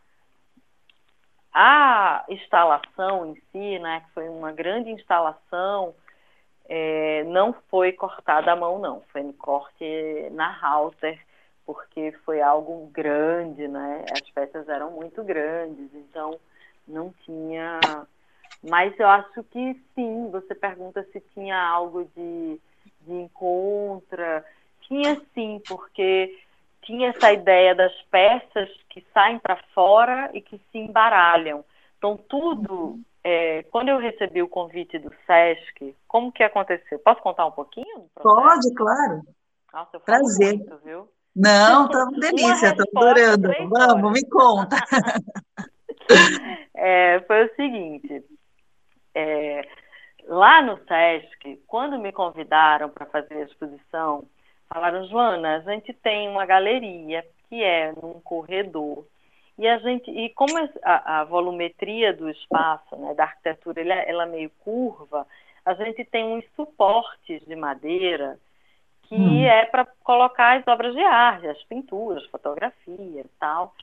a instalação em si, né, que foi uma grande instalação, é, não foi cortada à mão, não. Foi no corte na halter, porque foi algo grande, né? As peças eram muito grandes, então não tinha. Mas eu acho que sim, você pergunta se tinha algo de, de encontra. Tinha sim, porque tinha essa ideia das peças que saem para fora e que se embaralham. Então, tudo. É, quando eu recebi o convite do SESC, como que aconteceu? Posso contar um pouquinho? Pode, claro. Nossa, eu Prazer. Muito, viu? Não, tá uma delícia, estou adorando. Vamos, me conta. é, foi o seguinte. É, lá no SESC, quando me convidaram para fazer a exposição, falaram, Joana, a gente tem uma galeria que é num corredor. E a gente, e como a, a volumetria do espaço, né, da arquitetura, ela, ela é meio curva, a gente tem uns suportes de madeira que hum. é para colocar as obras de arte, as pinturas, fotografia e tal.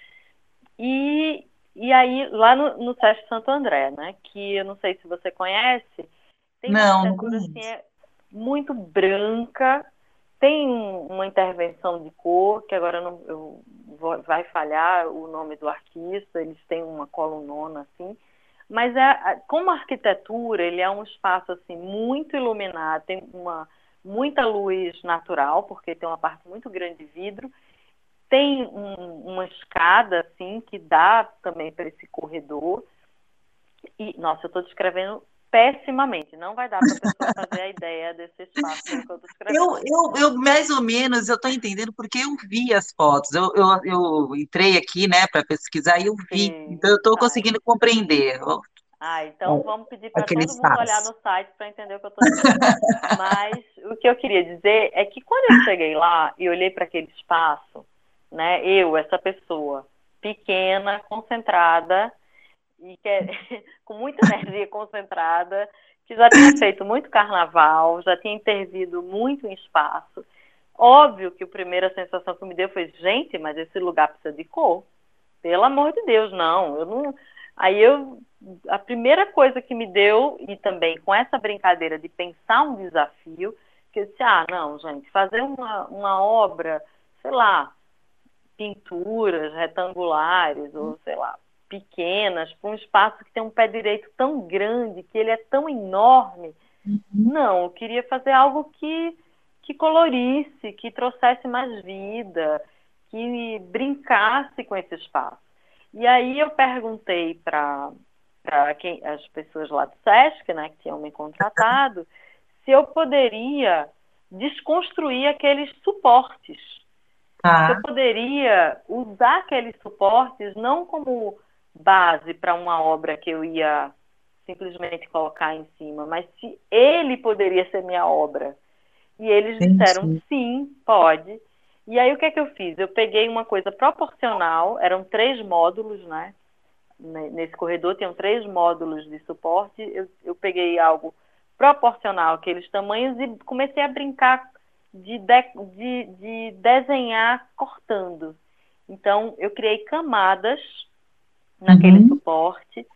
E, e aí, lá no, no Sesc Santo André, né, que eu não sei se você conhece, tem não, uma arquitetura assim, é muito branca, tem uma intervenção de cor, que agora não, eu, vai falhar o nome do artista, eles têm uma colunona assim, mas é, como arquitetura, ele é um espaço assim muito iluminado, tem uma muita luz natural, porque tem uma parte muito grande de vidro, tem um, uma escada assim que dá também para esse corredor. E nossa, eu estou descrevendo pessimamente. Não vai dar para a pessoa fazer a ideia desse espaço que eu estou descrevendo. Eu, eu, eu, mais ou menos, eu estou entendendo porque eu vi as fotos. Eu, eu, eu entrei aqui, né, para pesquisar e eu vi. Sim, então, eu estou tá. conseguindo compreender. Ah, então vamos pedir para todo espaço. mundo olhar no site para entender o que eu estou dizendo. Que eu queria dizer é que quando eu cheguei lá e olhei para aquele espaço, né, eu, essa pessoa, pequena, concentrada, e é, com muita energia concentrada, que já tinha feito muito carnaval, já tinha intervido muito em espaço. Óbvio que a primeira sensação que me deu foi, gente, mas esse lugar precisa de cor. Pelo amor de Deus, não. Eu não. Aí eu, a primeira coisa que me deu e também com essa brincadeira de pensar um desafio, que eu disse, ah, não, gente, fazer uma, uma obra, sei lá, pinturas retangulares ou sei lá, pequenas, para um espaço que tem um pé direito tão grande, que ele é tão enorme. Uhum. Não, eu queria fazer algo que, que colorisse, que trouxesse mais vida, que brincasse com esse espaço. E aí eu perguntei para as pessoas lá do SESC, né, que tinham me contratado, se eu poderia desconstruir aqueles suportes. Ah. Se eu poderia usar aqueles suportes não como base para uma obra que eu ia simplesmente colocar em cima, mas se ele poderia ser minha obra. E eles Entendi. disseram sim, pode. E aí o que é que eu fiz? Eu peguei uma coisa proporcional, eram três módulos, né? Nesse corredor tinham três módulos de suporte. Eu, eu peguei algo proporcional àqueles tamanhos e comecei a brincar de, de, de, de desenhar cortando. Então, eu criei camadas naquele uhum. suporte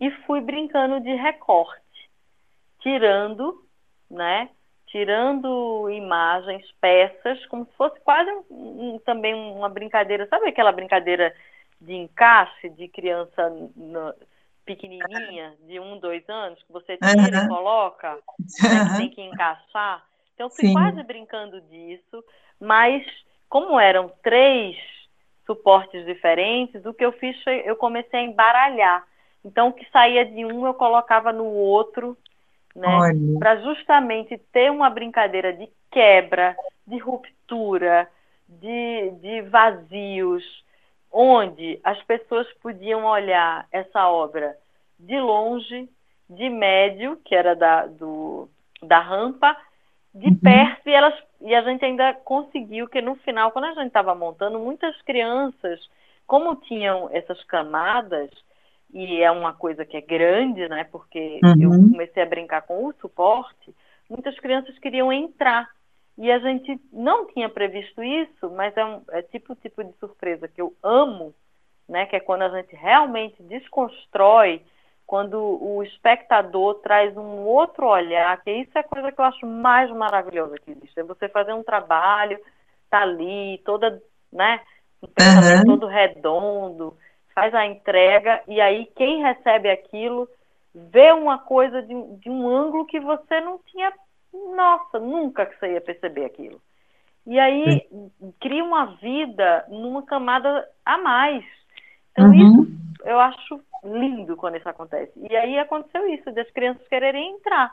e fui brincando de recorte, tirando, né? Tirando imagens, peças, como se fosse quase um, um, também uma brincadeira, sabe aquela brincadeira de encaixe de criança no, pequenininha, de um, dois anos, que você tira uhum. e coloca, né, que tem que encaixar. Então, eu fui Sim. quase brincando disso, mas como eram três suportes diferentes, o que eu fiz foi eu comecei a embaralhar. Então, o que saía de um eu colocava no outro, né? Para justamente ter uma brincadeira de quebra, de ruptura, de, de vazios, onde as pessoas podiam olhar essa obra de longe de médio, que era da, do, da rampa, de uhum. perto, e, elas, e a gente ainda conseguiu que no final, quando a gente estava montando, muitas crianças, como tinham essas camadas, e é uma coisa que é grande, né? Porque uhum. eu comecei a brincar com o suporte, muitas crianças queriam entrar. E a gente não tinha previsto isso, mas é, um, é tipo tipo de surpresa que eu amo, né? Que é quando a gente realmente desconstrói, quando o espectador traz um outro olhar, que isso é a coisa que eu acho mais maravilhosa que existe. É você fazer um trabalho, tá ali, toda, né? Um uhum. todo redondo, faz a entrega, e aí quem recebe aquilo vê uma coisa de, de um ângulo que você não tinha nossa, nunca que você ia perceber aquilo. E aí Sim. cria uma vida numa camada a mais. Então uhum. isso eu acho lindo quando isso acontece. E aí aconteceu isso, das crianças quererem entrar.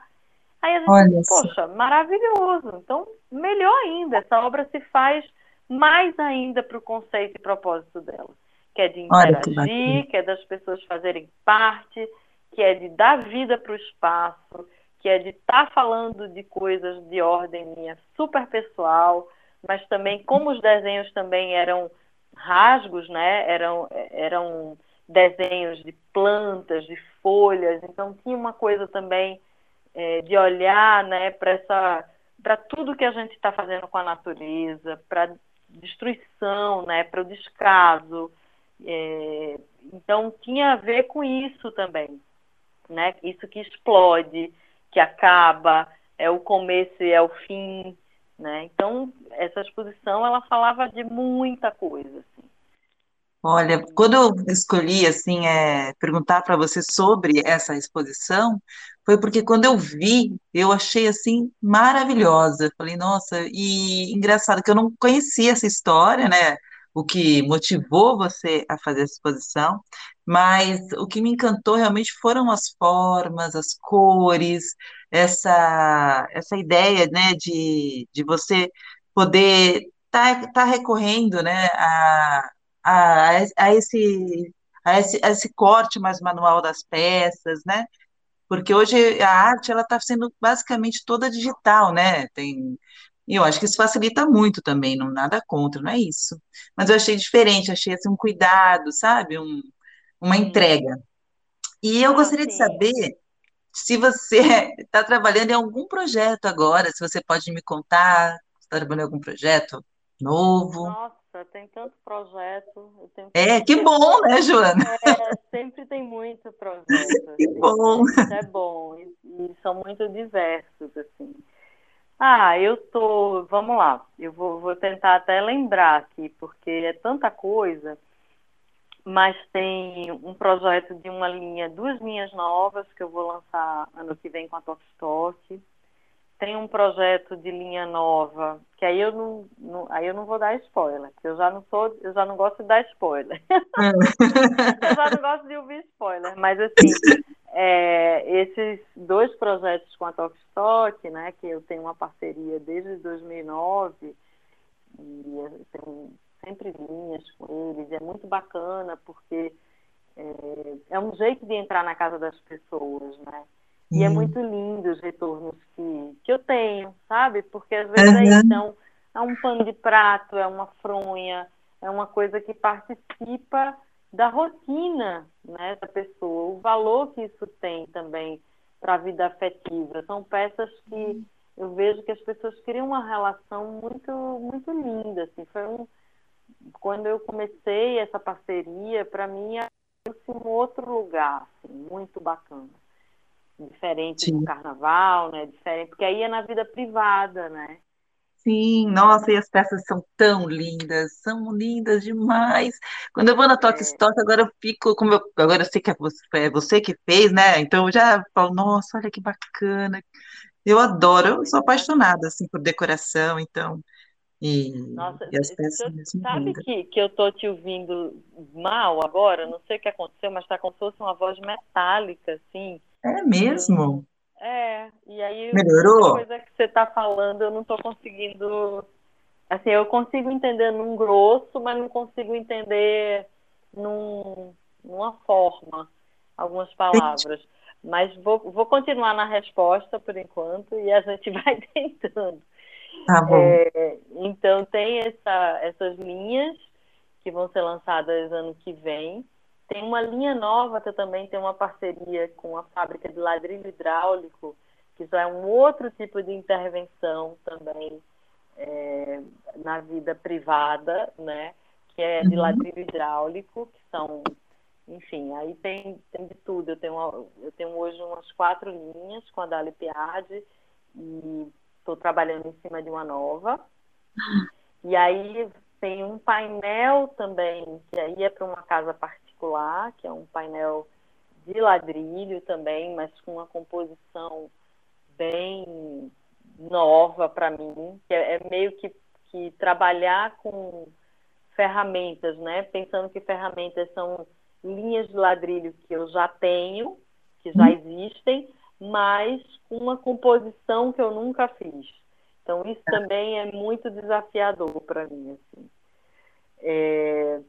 Aí a gente Olha poxa, maravilhoso. Então, melhor ainda, essa obra se faz mais ainda para o conceito e propósito dela. Que é de interagir, que, que é das pessoas fazerem parte, que é de dar vida para o espaço, que é de estar tá falando de coisas de ordem minha super pessoal, mas também como os desenhos também eram rasgos, né? Eram, eram desenhos de plantas, de folhas, então tinha uma coisa também é, de olhar, né, para essa, para tudo que a gente está fazendo com a natureza, para destruição, né, para o descaso. É, então tinha a ver com isso também, né? Isso que explode, que acaba, é o começo e é o fim, né? Então, essa exposição, ela falava de muita coisa, assim. Olha, quando eu escolhi assim é, perguntar para você sobre essa exposição, foi porque quando eu vi, eu achei assim maravilhosa. Falei, nossa, e engraçado que eu não conhecia essa história, né? O que motivou você a fazer essa exposição, mas o que me encantou realmente foram as formas, as cores, essa, essa ideia, né, de, de você poder estar tá, tá recorrendo, né, a, a, a, esse, a, esse, a esse corte mais manual das peças, né, porque hoje a arte ela está sendo basicamente toda digital, né, tem e eu acho que isso facilita muito também, não nada contra, não é isso. Mas eu achei diferente, achei assim, um cuidado, sabe? Um, uma entrega. E eu ah, gostaria sim. de saber se você está trabalhando em algum projeto agora, se você pode me contar, está trabalhando em algum projeto novo? Nossa, tem tanto projeto. é, que bom, né, Joana? É, sempre tem muito projeto. que assim, bom. Isso é bom, e, e, são muito diversos, assim. Ah, eu tô, vamos lá, eu vou, vou tentar até lembrar aqui, porque é tanta coisa mas tem um projeto de uma linha, duas linhas novas que eu vou lançar ano que vem com a Tokstok. Tem um projeto de linha nova, que aí eu não, não, aí eu não vou dar spoiler, porque eu já não sou, eu já não gosto de dar spoiler. eu já não gosto de ouvir spoiler, mas assim, é, esses dois projetos com a Tokstok, né, que eu tenho uma parceria desde 2009, e tem sempre linhas com eles, é muito bacana porque é, é um jeito de entrar na casa das pessoas, né? E é uhum. muito lindo os retornos que, eu tenho, sabe? Porque às vezes uhum. é isso, é um, pano de prato, é uma fronha, é uma coisa que participa da rotina né, da pessoa, o valor que isso tem também para a vida afetiva. São peças que uhum. eu vejo que as pessoas criam uma relação muito, muito linda. Assim. Foi um, quando eu comecei essa parceria, para mim era um outro lugar, assim, muito bacana. Diferente Sim. do carnaval, né? Diferente, porque aí é na vida privada, né? Sim, nossa, e as peças são tão lindas, são lindas demais. Quando eu vou na Toque é. Stock, agora eu fico, como eu, agora eu sei que é você, é você que fez, né? Então eu já falo, nossa, olha que bacana. Eu adoro, eu sou apaixonada assim por decoração, então e, Nossa, e as peças sabe que, que eu tô te ouvindo mal agora? Não sei o que aconteceu, mas está como se fosse uma voz metálica, assim. É mesmo? É, e aí Melhorou? coisa que você está falando eu não estou conseguindo. Assim, eu consigo entender num grosso, mas não consigo entender num, numa forma algumas palavras. Mas vou, vou continuar na resposta por enquanto e a gente vai tentando. Tá bom. É, então, tem essa, essas linhas que vão ser lançadas ano que vem. Tem uma linha nova que também tem uma parceria com a fábrica de ladrilho hidráulico, que já é um outro tipo de intervenção também é, na vida privada, né? Que é de uhum. ladrilho hidráulico, que são, enfim, aí tem, tem de tudo. Eu tenho, eu tenho hoje umas quatro linhas com a Dali Piade e estou trabalhando em cima de uma nova. E aí tem um painel também, que aí é para uma casa particular, que é um painel de ladrilho também, mas com uma composição bem nova para mim, que é, é meio que, que trabalhar com ferramentas, né? Pensando que ferramentas são linhas de ladrilho que eu já tenho, que já uhum. existem, mas com uma composição que eu nunca fiz. Então isso é. também é muito desafiador para mim. Assim. É...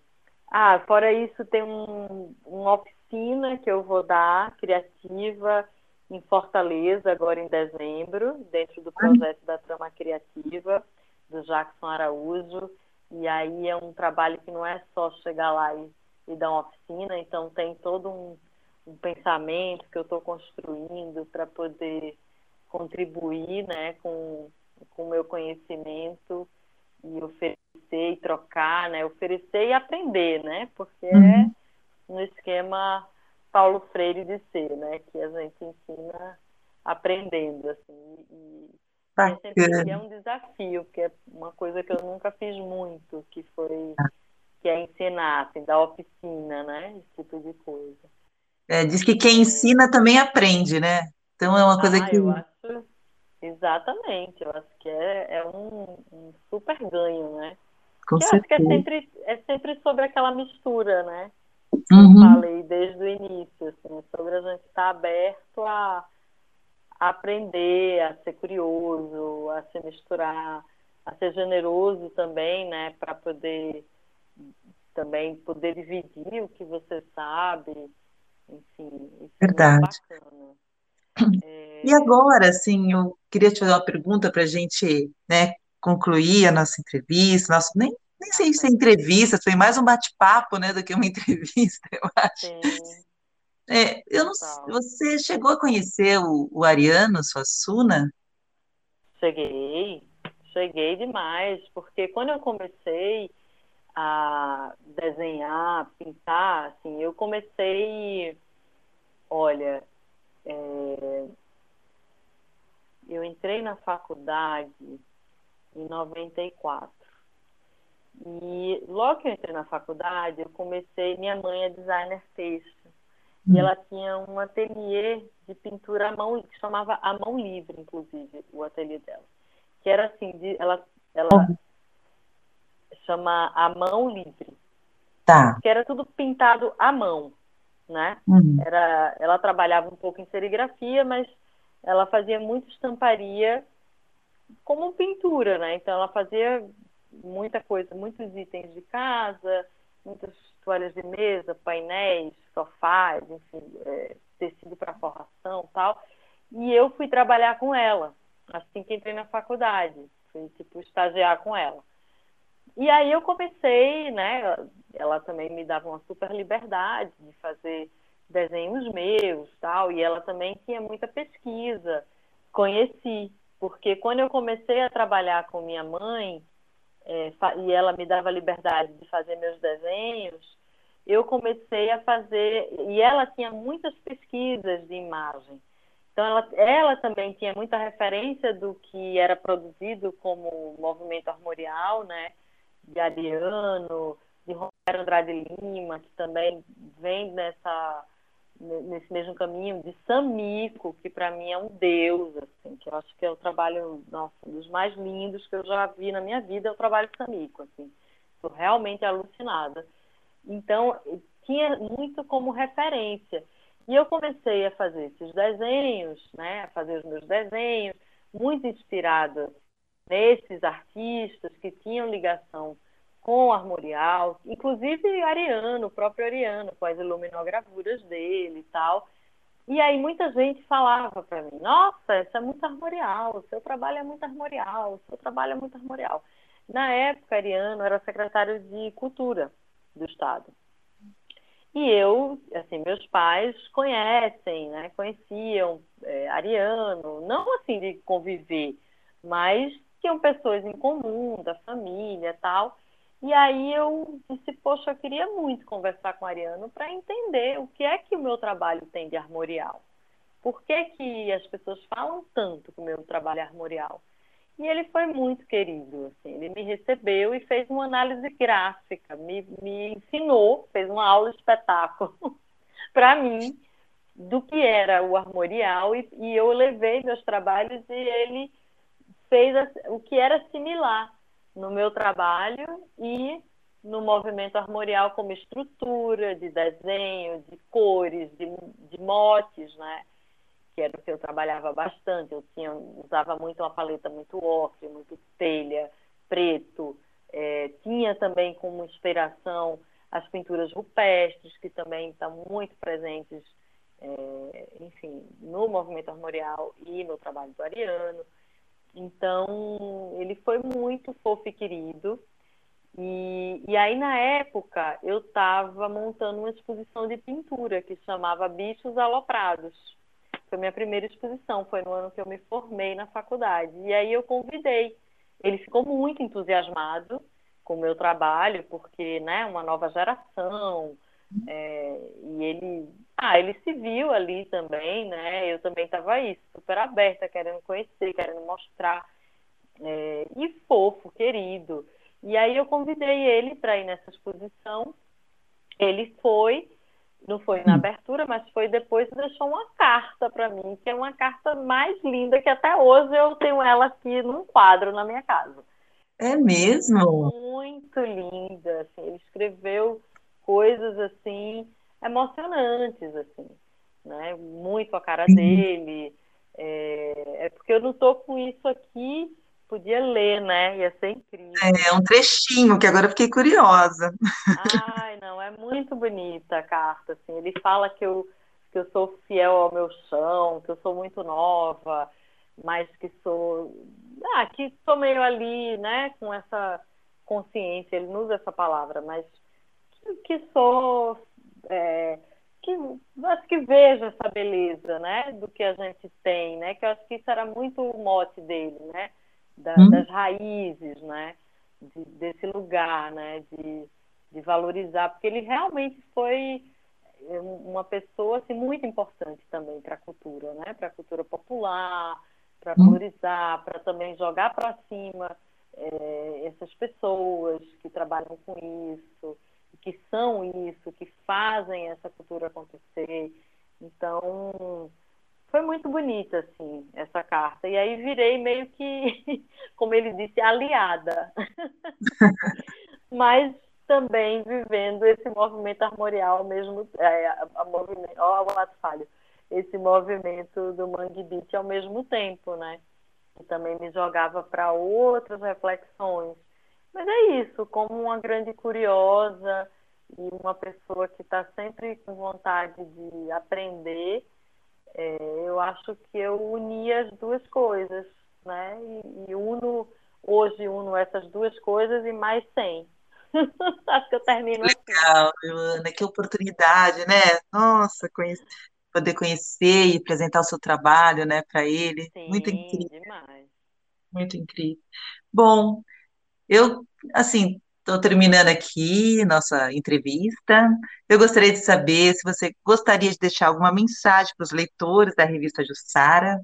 Ah, fora isso tem um, uma oficina que eu vou dar criativa em Fortaleza agora em dezembro, dentro do projeto da Trama Criativa do Jackson Araújo. E aí é um trabalho que não é só chegar lá e, e dar uma oficina, então tem todo um um pensamento que eu estou construindo para poder contribuir né, com o meu conhecimento e oferecer e trocar, né, oferecer e aprender, né, porque é uhum. é no esquema Paulo Freire de ser, né, que a gente ensina aprendendo, assim, e, é, sempre, é um desafio, porque é uma coisa que eu nunca fiz muito, que foi que é ensinar, assim, da oficina, né, esse tipo de coisa. É, diz que quem ensina também aprende, né? Então é uma coisa ah, que. Eu acho, exatamente, eu acho que é, é um, um super ganho, né? Com que certeza. acho que é sempre, é sempre sobre aquela mistura, né? Uhum. Eu falei desde o início, assim, sobre a gente estar aberto a, a aprender, a ser curioso, a se misturar, a ser generoso também, né? Para poder também poder dividir o que você sabe enfim, isso Verdade. é bacana. É... E agora, assim, eu queria te fazer uma pergunta para a gente, né, concluir a nossa entrevista, nosso, nem, nem sei se é entrevista, foi mais um bate-papo, né, do que uma entrevista, eu acho. Sim. É, eu não, você chegou a conhecer o, o Ariano Suassuna? Cheguei, cheguei demais, porque quando eu comecei a desenhar, pintar, assim, eu comecei, olha, é, eu entrei na faculdade em 94. E logo que eu entrei na faculdade, eu comecei, minha mãe é designer texto. E ela tinha um ateliê de pintura à mão, que chamava a mão livre, inclusive, o ateliê dela. Que era assim, de, ela, ela chama A Mão Livre. Tá. Que era tudo pintado à mão, né? Uhum. Era, ela trabalhava um pouco em serigrafia, mas ela fazia muito estamparia como pintura, né? Então ela fazia muita coisa, muitos itens de casa, muitas toalhas de mesa, painéis, sofás, enfim, é, tecido para forração tal. E eu fui trabalhar com ela, assim que entrei na faculdade. Fui, tipo, estagiar com ela. E aí eu comecei, né? Ela também me dava uma super liberdade de fazer desenhos meus, tal, e ela também tinha muita pesquisa. Conheci, porque quando eu comecei a trabalhar com minha mãe, é, e ela me dava liberdade de fazer meus desenhos, eu comecei a fazer, e ela tinha muitas pesquisas de imagem. Então, ela, ela também tinha muita referência do que era produzido como movimento armorial, né? De Ariano, de Romero Andrade Lima, que também vem nessa, nesse mesmo caminho, de Samico, que para mim é um deus, assim, que eu acho que é o trabalho nossa, um dos mais lindos que eu já vi na minha vida, é o trabalho de Samico. Assim. Estou realmente alucinada. Então, tinha muito como referência. E eu comecei a fazer esses desenhos, né, a fazer os meus desenhos, muito inspirada nesses artistas que tinham ligação com o armorial, inclusive Ariano, o próprio Ariano, com as iluminogravuras dele e tal. E aí muita gente falava para mim, nossa, isso é muito armorial, o seu trabalho é muito armorial, o seu trabalho é muito armorial. Na época, Ariano era secretário de Cultura do Estado. E eu, assim, meus pais conhecem, né, conheciam é, Ariano, não assim de conviver, mas tinham pessoas em comum, da família tal. E aí eu disse, poxa, eu queria muito conversar com o Ariano para entender o que é que o meu trabalho tem de armorial. Por que, que as pessoas falam tanto que o meu trabalho é armorial? E ele foi muito querido, assim, ele me recebeu e fez uma análise gráfica, me, me ensinou, fez uma aula espetáculo para mim do que era o armorial e, e eu levei meus trabalhos e ele fez o que era similar no meu trabalho e no movimento armorial como estrutura de desenho, de cores, de, de motes, né? Que era o que eu trabalhava bastante. Eu tinha, usava muito uma paleta muito ocre, muito telha, preto. É, tinha também como inspiração as pinturas rupestres, que também estão muito presentes, é, enfim, no movimento armorial e no trabalho do Ariano. Então, ele foi muito fofo e querido. E, e aí, na época, eu estava montando uma exposição de pintura que chamava Bichos Aloprados. Foi minha primeira exposição, foi no ano que eu me formei na faculdade. E aí eu convidei. Ele ficou muito entusiasmado com o meu trabalho, porque, né, uma nova geração, é, e ele, ah, ele se viu ali também, né? Eu também estava aí, super aberta, querendo conhecer, querendo mostrar. É, e fofo, querido. E aí eu convidei ele para ir nessa exposição. Ele foi, não foi na abertura, mas foi depois e deixou uma carta para mim, que é uma carta mais linda que até hoje eu tenho ela aqui num quadro na minha casa. É mesmo? Muito linda. Assim, ele escreveu coisas assim emocionantes, assim, né? Muito a cara uhum. dele. É, é porque eu não tô com isso aqui, podia ler, né? Ia ser incrível. É um trechinho que agora eu fiquei curiosa. Ai, não, é muito bonita a carta, assim. Ele fala que eu que eu sou fiel ao meu chão, que eu sou muito nova, mas que sou ah, que sou meio ali, né, com essa consciência, ele não usa essa palavra, mas que sou é, que acho que vejo essa beleza, né, do que a gente tem, né, que eu acho que isso era muito o mote dele, né, da, hum. das raízes, né, de, desse lugar, né, de, de valorizar, porque ele realmente foi uma pessoa assim, muito importante também para a cultura, né, para a cultura popular, para hum. valorizar, para também jogar para cima é, essas pessoas que trabalham com isso que são isso, que fazem essa cultura acontecer. Então, foi muito bonita, assim, essa carta. E aí virei meio que, como ele disse, aliada. Mas também vivendo esse movimento armorial mesmo, é, a, a movimento, ó, o ato falho, esse movimento do Mangue Beat ao mesmo tempo, né? Que também me jogava para outras reflexões mas é isso, como uma grande curiosa e uma pessoa que está sempre com vontade de aprender, é, eu acho que eu uni as duas coisas, né? E, e uno, hoje uno essas duas coisas e mais cem. acho que eu termino assim. Legal. Ana, que oportunidade, né? Nossa, conhecer, poder conhecer e apresentar o seu trabalho, né, para ele. Sim, Muito incrível. demais. Muito incrível. Bom, eu, assim, estou terminando aqui nossa entrevista. Eu gostaria de saber se você gostaria de deixar alguma mensagem para os leitores da revista Jussara.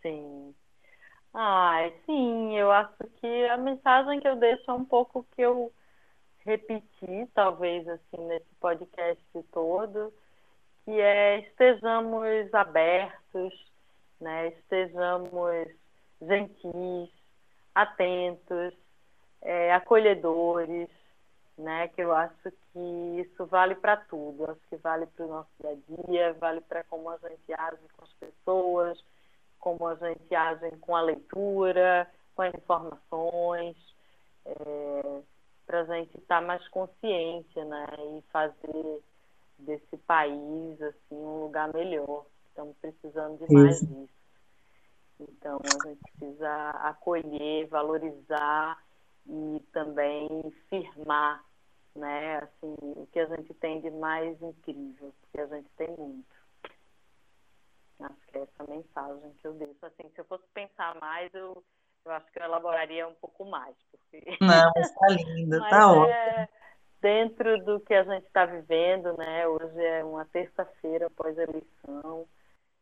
Sim. Ah, sim, eu acho que a mensagem que eu deixo é um pouco que eu repeti, talvez, assim, nesse podcast todo, que é estejamos abertos, né? estejamos gentis, atentos, é, acolhedores, né? Que eu acho que isso vale para tudo. Acho que vale para o nosso dia a dia, vale para como a gente age com as pessoas, como a gente age com a leitura, com as informações, é, para a gente estar tá mais consciente, né? E fazer desse país assim um lugar melhor. Estamos precisando de mais disso. Então a gente precisa acolher, valorizar e também firmar, né? Assim, o que a gente tem de mais incrível, porque a gente tem muito. Acho que é essa mensagem que eu deixo. Assim, se eu fosse pensar mais, eu, eu acho que eu elaboraria um pouco mais. Porque... Não, está lindo, está ótimo. É dentro do que a gente está vivendo, né? Hoje é uma terça-feira após a eleição.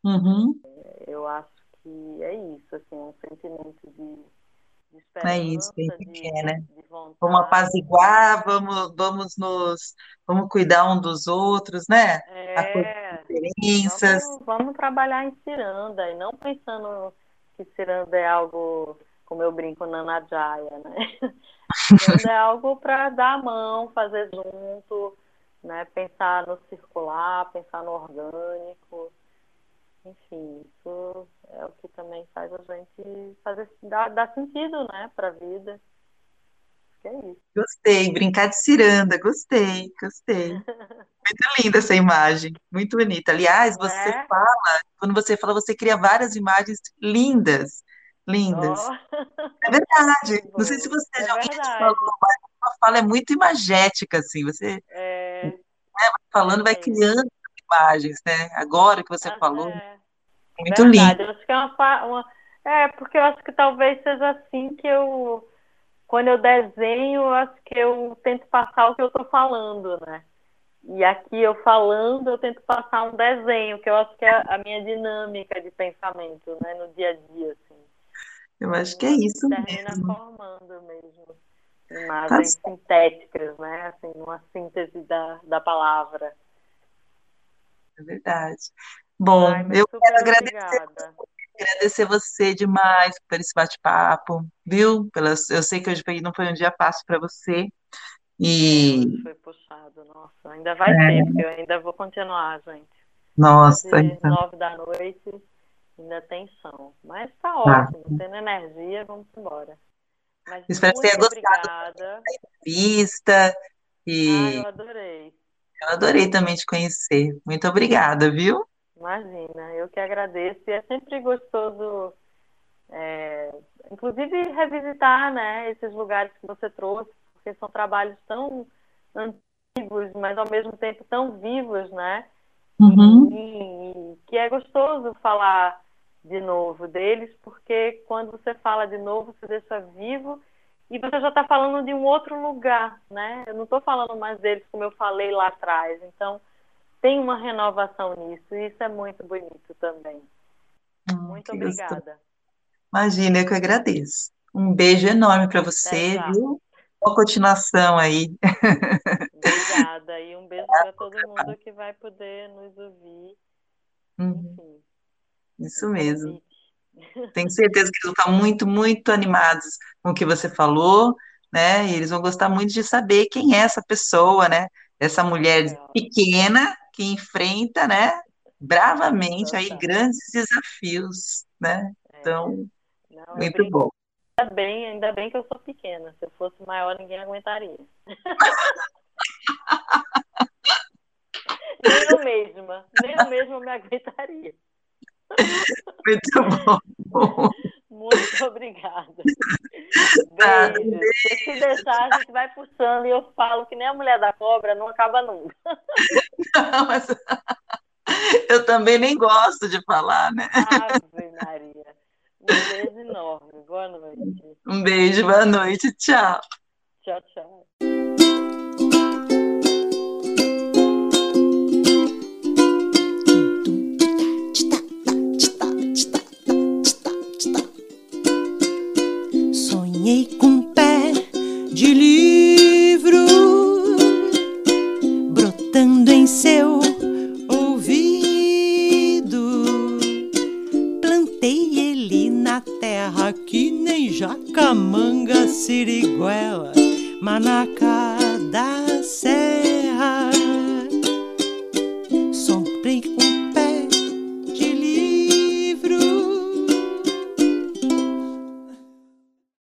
Uhum. É, eu acho que é isso, assim, um sentimento de, de esperança, é isso que a gente de, quer, né? Vamos apaziguar, vamos, vamos nos, vamos cuidar um dos outros, né? É, diferenças. Vamos, vamos trabalhar em ciranda e não pensando que ciranda é algo, como eu brinco na Najaya, né? Ciranda é algo para dar a mão, fazer junto, né? Pensar no circular, pensar no orgânico. Enfim, isso é o que também faz a gente fazer dar, dar sentido, né, para a vida. Que é isso. Gostei, brincar de ciranda, gostei, gostei. Muito linda essa imagem, muito bonita. Aliás, você É? fala, quando você fala, você cria várias imagens lindas, lindas. Ó, É verdade. Não sei se você É já isso verdade. falando, mas a fala é muito imagética, assim. Você É, falando vai mesmo. criando imagens, né? Agora que você Ah, falou, é. Muito lindo. Verdade, acho que é uma, uma. É, porque eu acho que talvez seja assim que eu. Quando eu desenho, eu acho que eu tento passar o que eu estou falando, né? E aqui eu falando, eu tento passar um desenho, que eu acho que é a minha dinâmica de pensamento, né? No dia a dia, assim. Eu acho que é isso termina mesmo. formando mesmo Tá imagens certo. sintéticas, né? Assim, uma síntese da, da palavra. É verdade. Bom, Ai, eu quero agradecer, agradecer você demais por esse bate-papo, viu? Pelas, eu sei que hoje não foi um dia fácil para você. E, foi puxado, nossa, ainda vai é, ser, porque eu ainda vou continuar, gente. nossa, Quase então, nove da noite, ainda tem som. Mas tá tá. ótimo, tendo energia, vamos embora. Mas Espero que tenha gostado da entrevista Ah, e eu adorei. eu adorei também te conhecer. Muito obrigada, viu? Imagina, eu que agradeço. E é sempre gostoso, é, inclusive, revisitar, né, esses lugares que você trouxe, porque são trabalhos tão antigos, mas ao mesmo tempo tão vivos, né? Uhum. E, e que é gostoso falar de novo deles, porque quando você fala de novo, você deixa vivo e você já está falando de um outro lugar, né? Eu não estou falando mais deles como eu falei lá atrás. Então, tem uma renovação nisso e isso é muito bonito também. Hum, Muito que gostoso. obrigada. Imagina, eu que agradeço. Um beijo enorme para você, já. viu? Boa continuação aí. Obrigada. E um beijo para todo mundo que vai poder nos ouvir. Uhum, Enfim, Isso mesmo. Tenho certeza que eles vão estar muito, muito animados com o que você falou, né? E eles vão gostar muito de saber quem é essa pessoa, né? Essa mulher pequena que enfrenta, né? Bravamente aí Total. grandes desafios, né? É. Então, Não, muito bom. Ainda bem, ainda bem que eu sou pequena. Se eu fosse maior, ninguém aguentaria. nem eu mesma. Nem eu mesma me aguentaria. Muito bom. Muito obrigada. Beijo. Se se deixar, a gente vai puxando e eu falo que nem a mulher da cobra não acaba nunca. Não, mas eu também nem gosto de falar, né? Ave Maria. Um beijo enorme. Boa noite. Um beijo, boa noite, tchau. Tchau, tchau. Sonhei com pé de livro brotando em seu ouvido. Plantei ele na terra que nem jacamanga, siriguela, manacá da serra.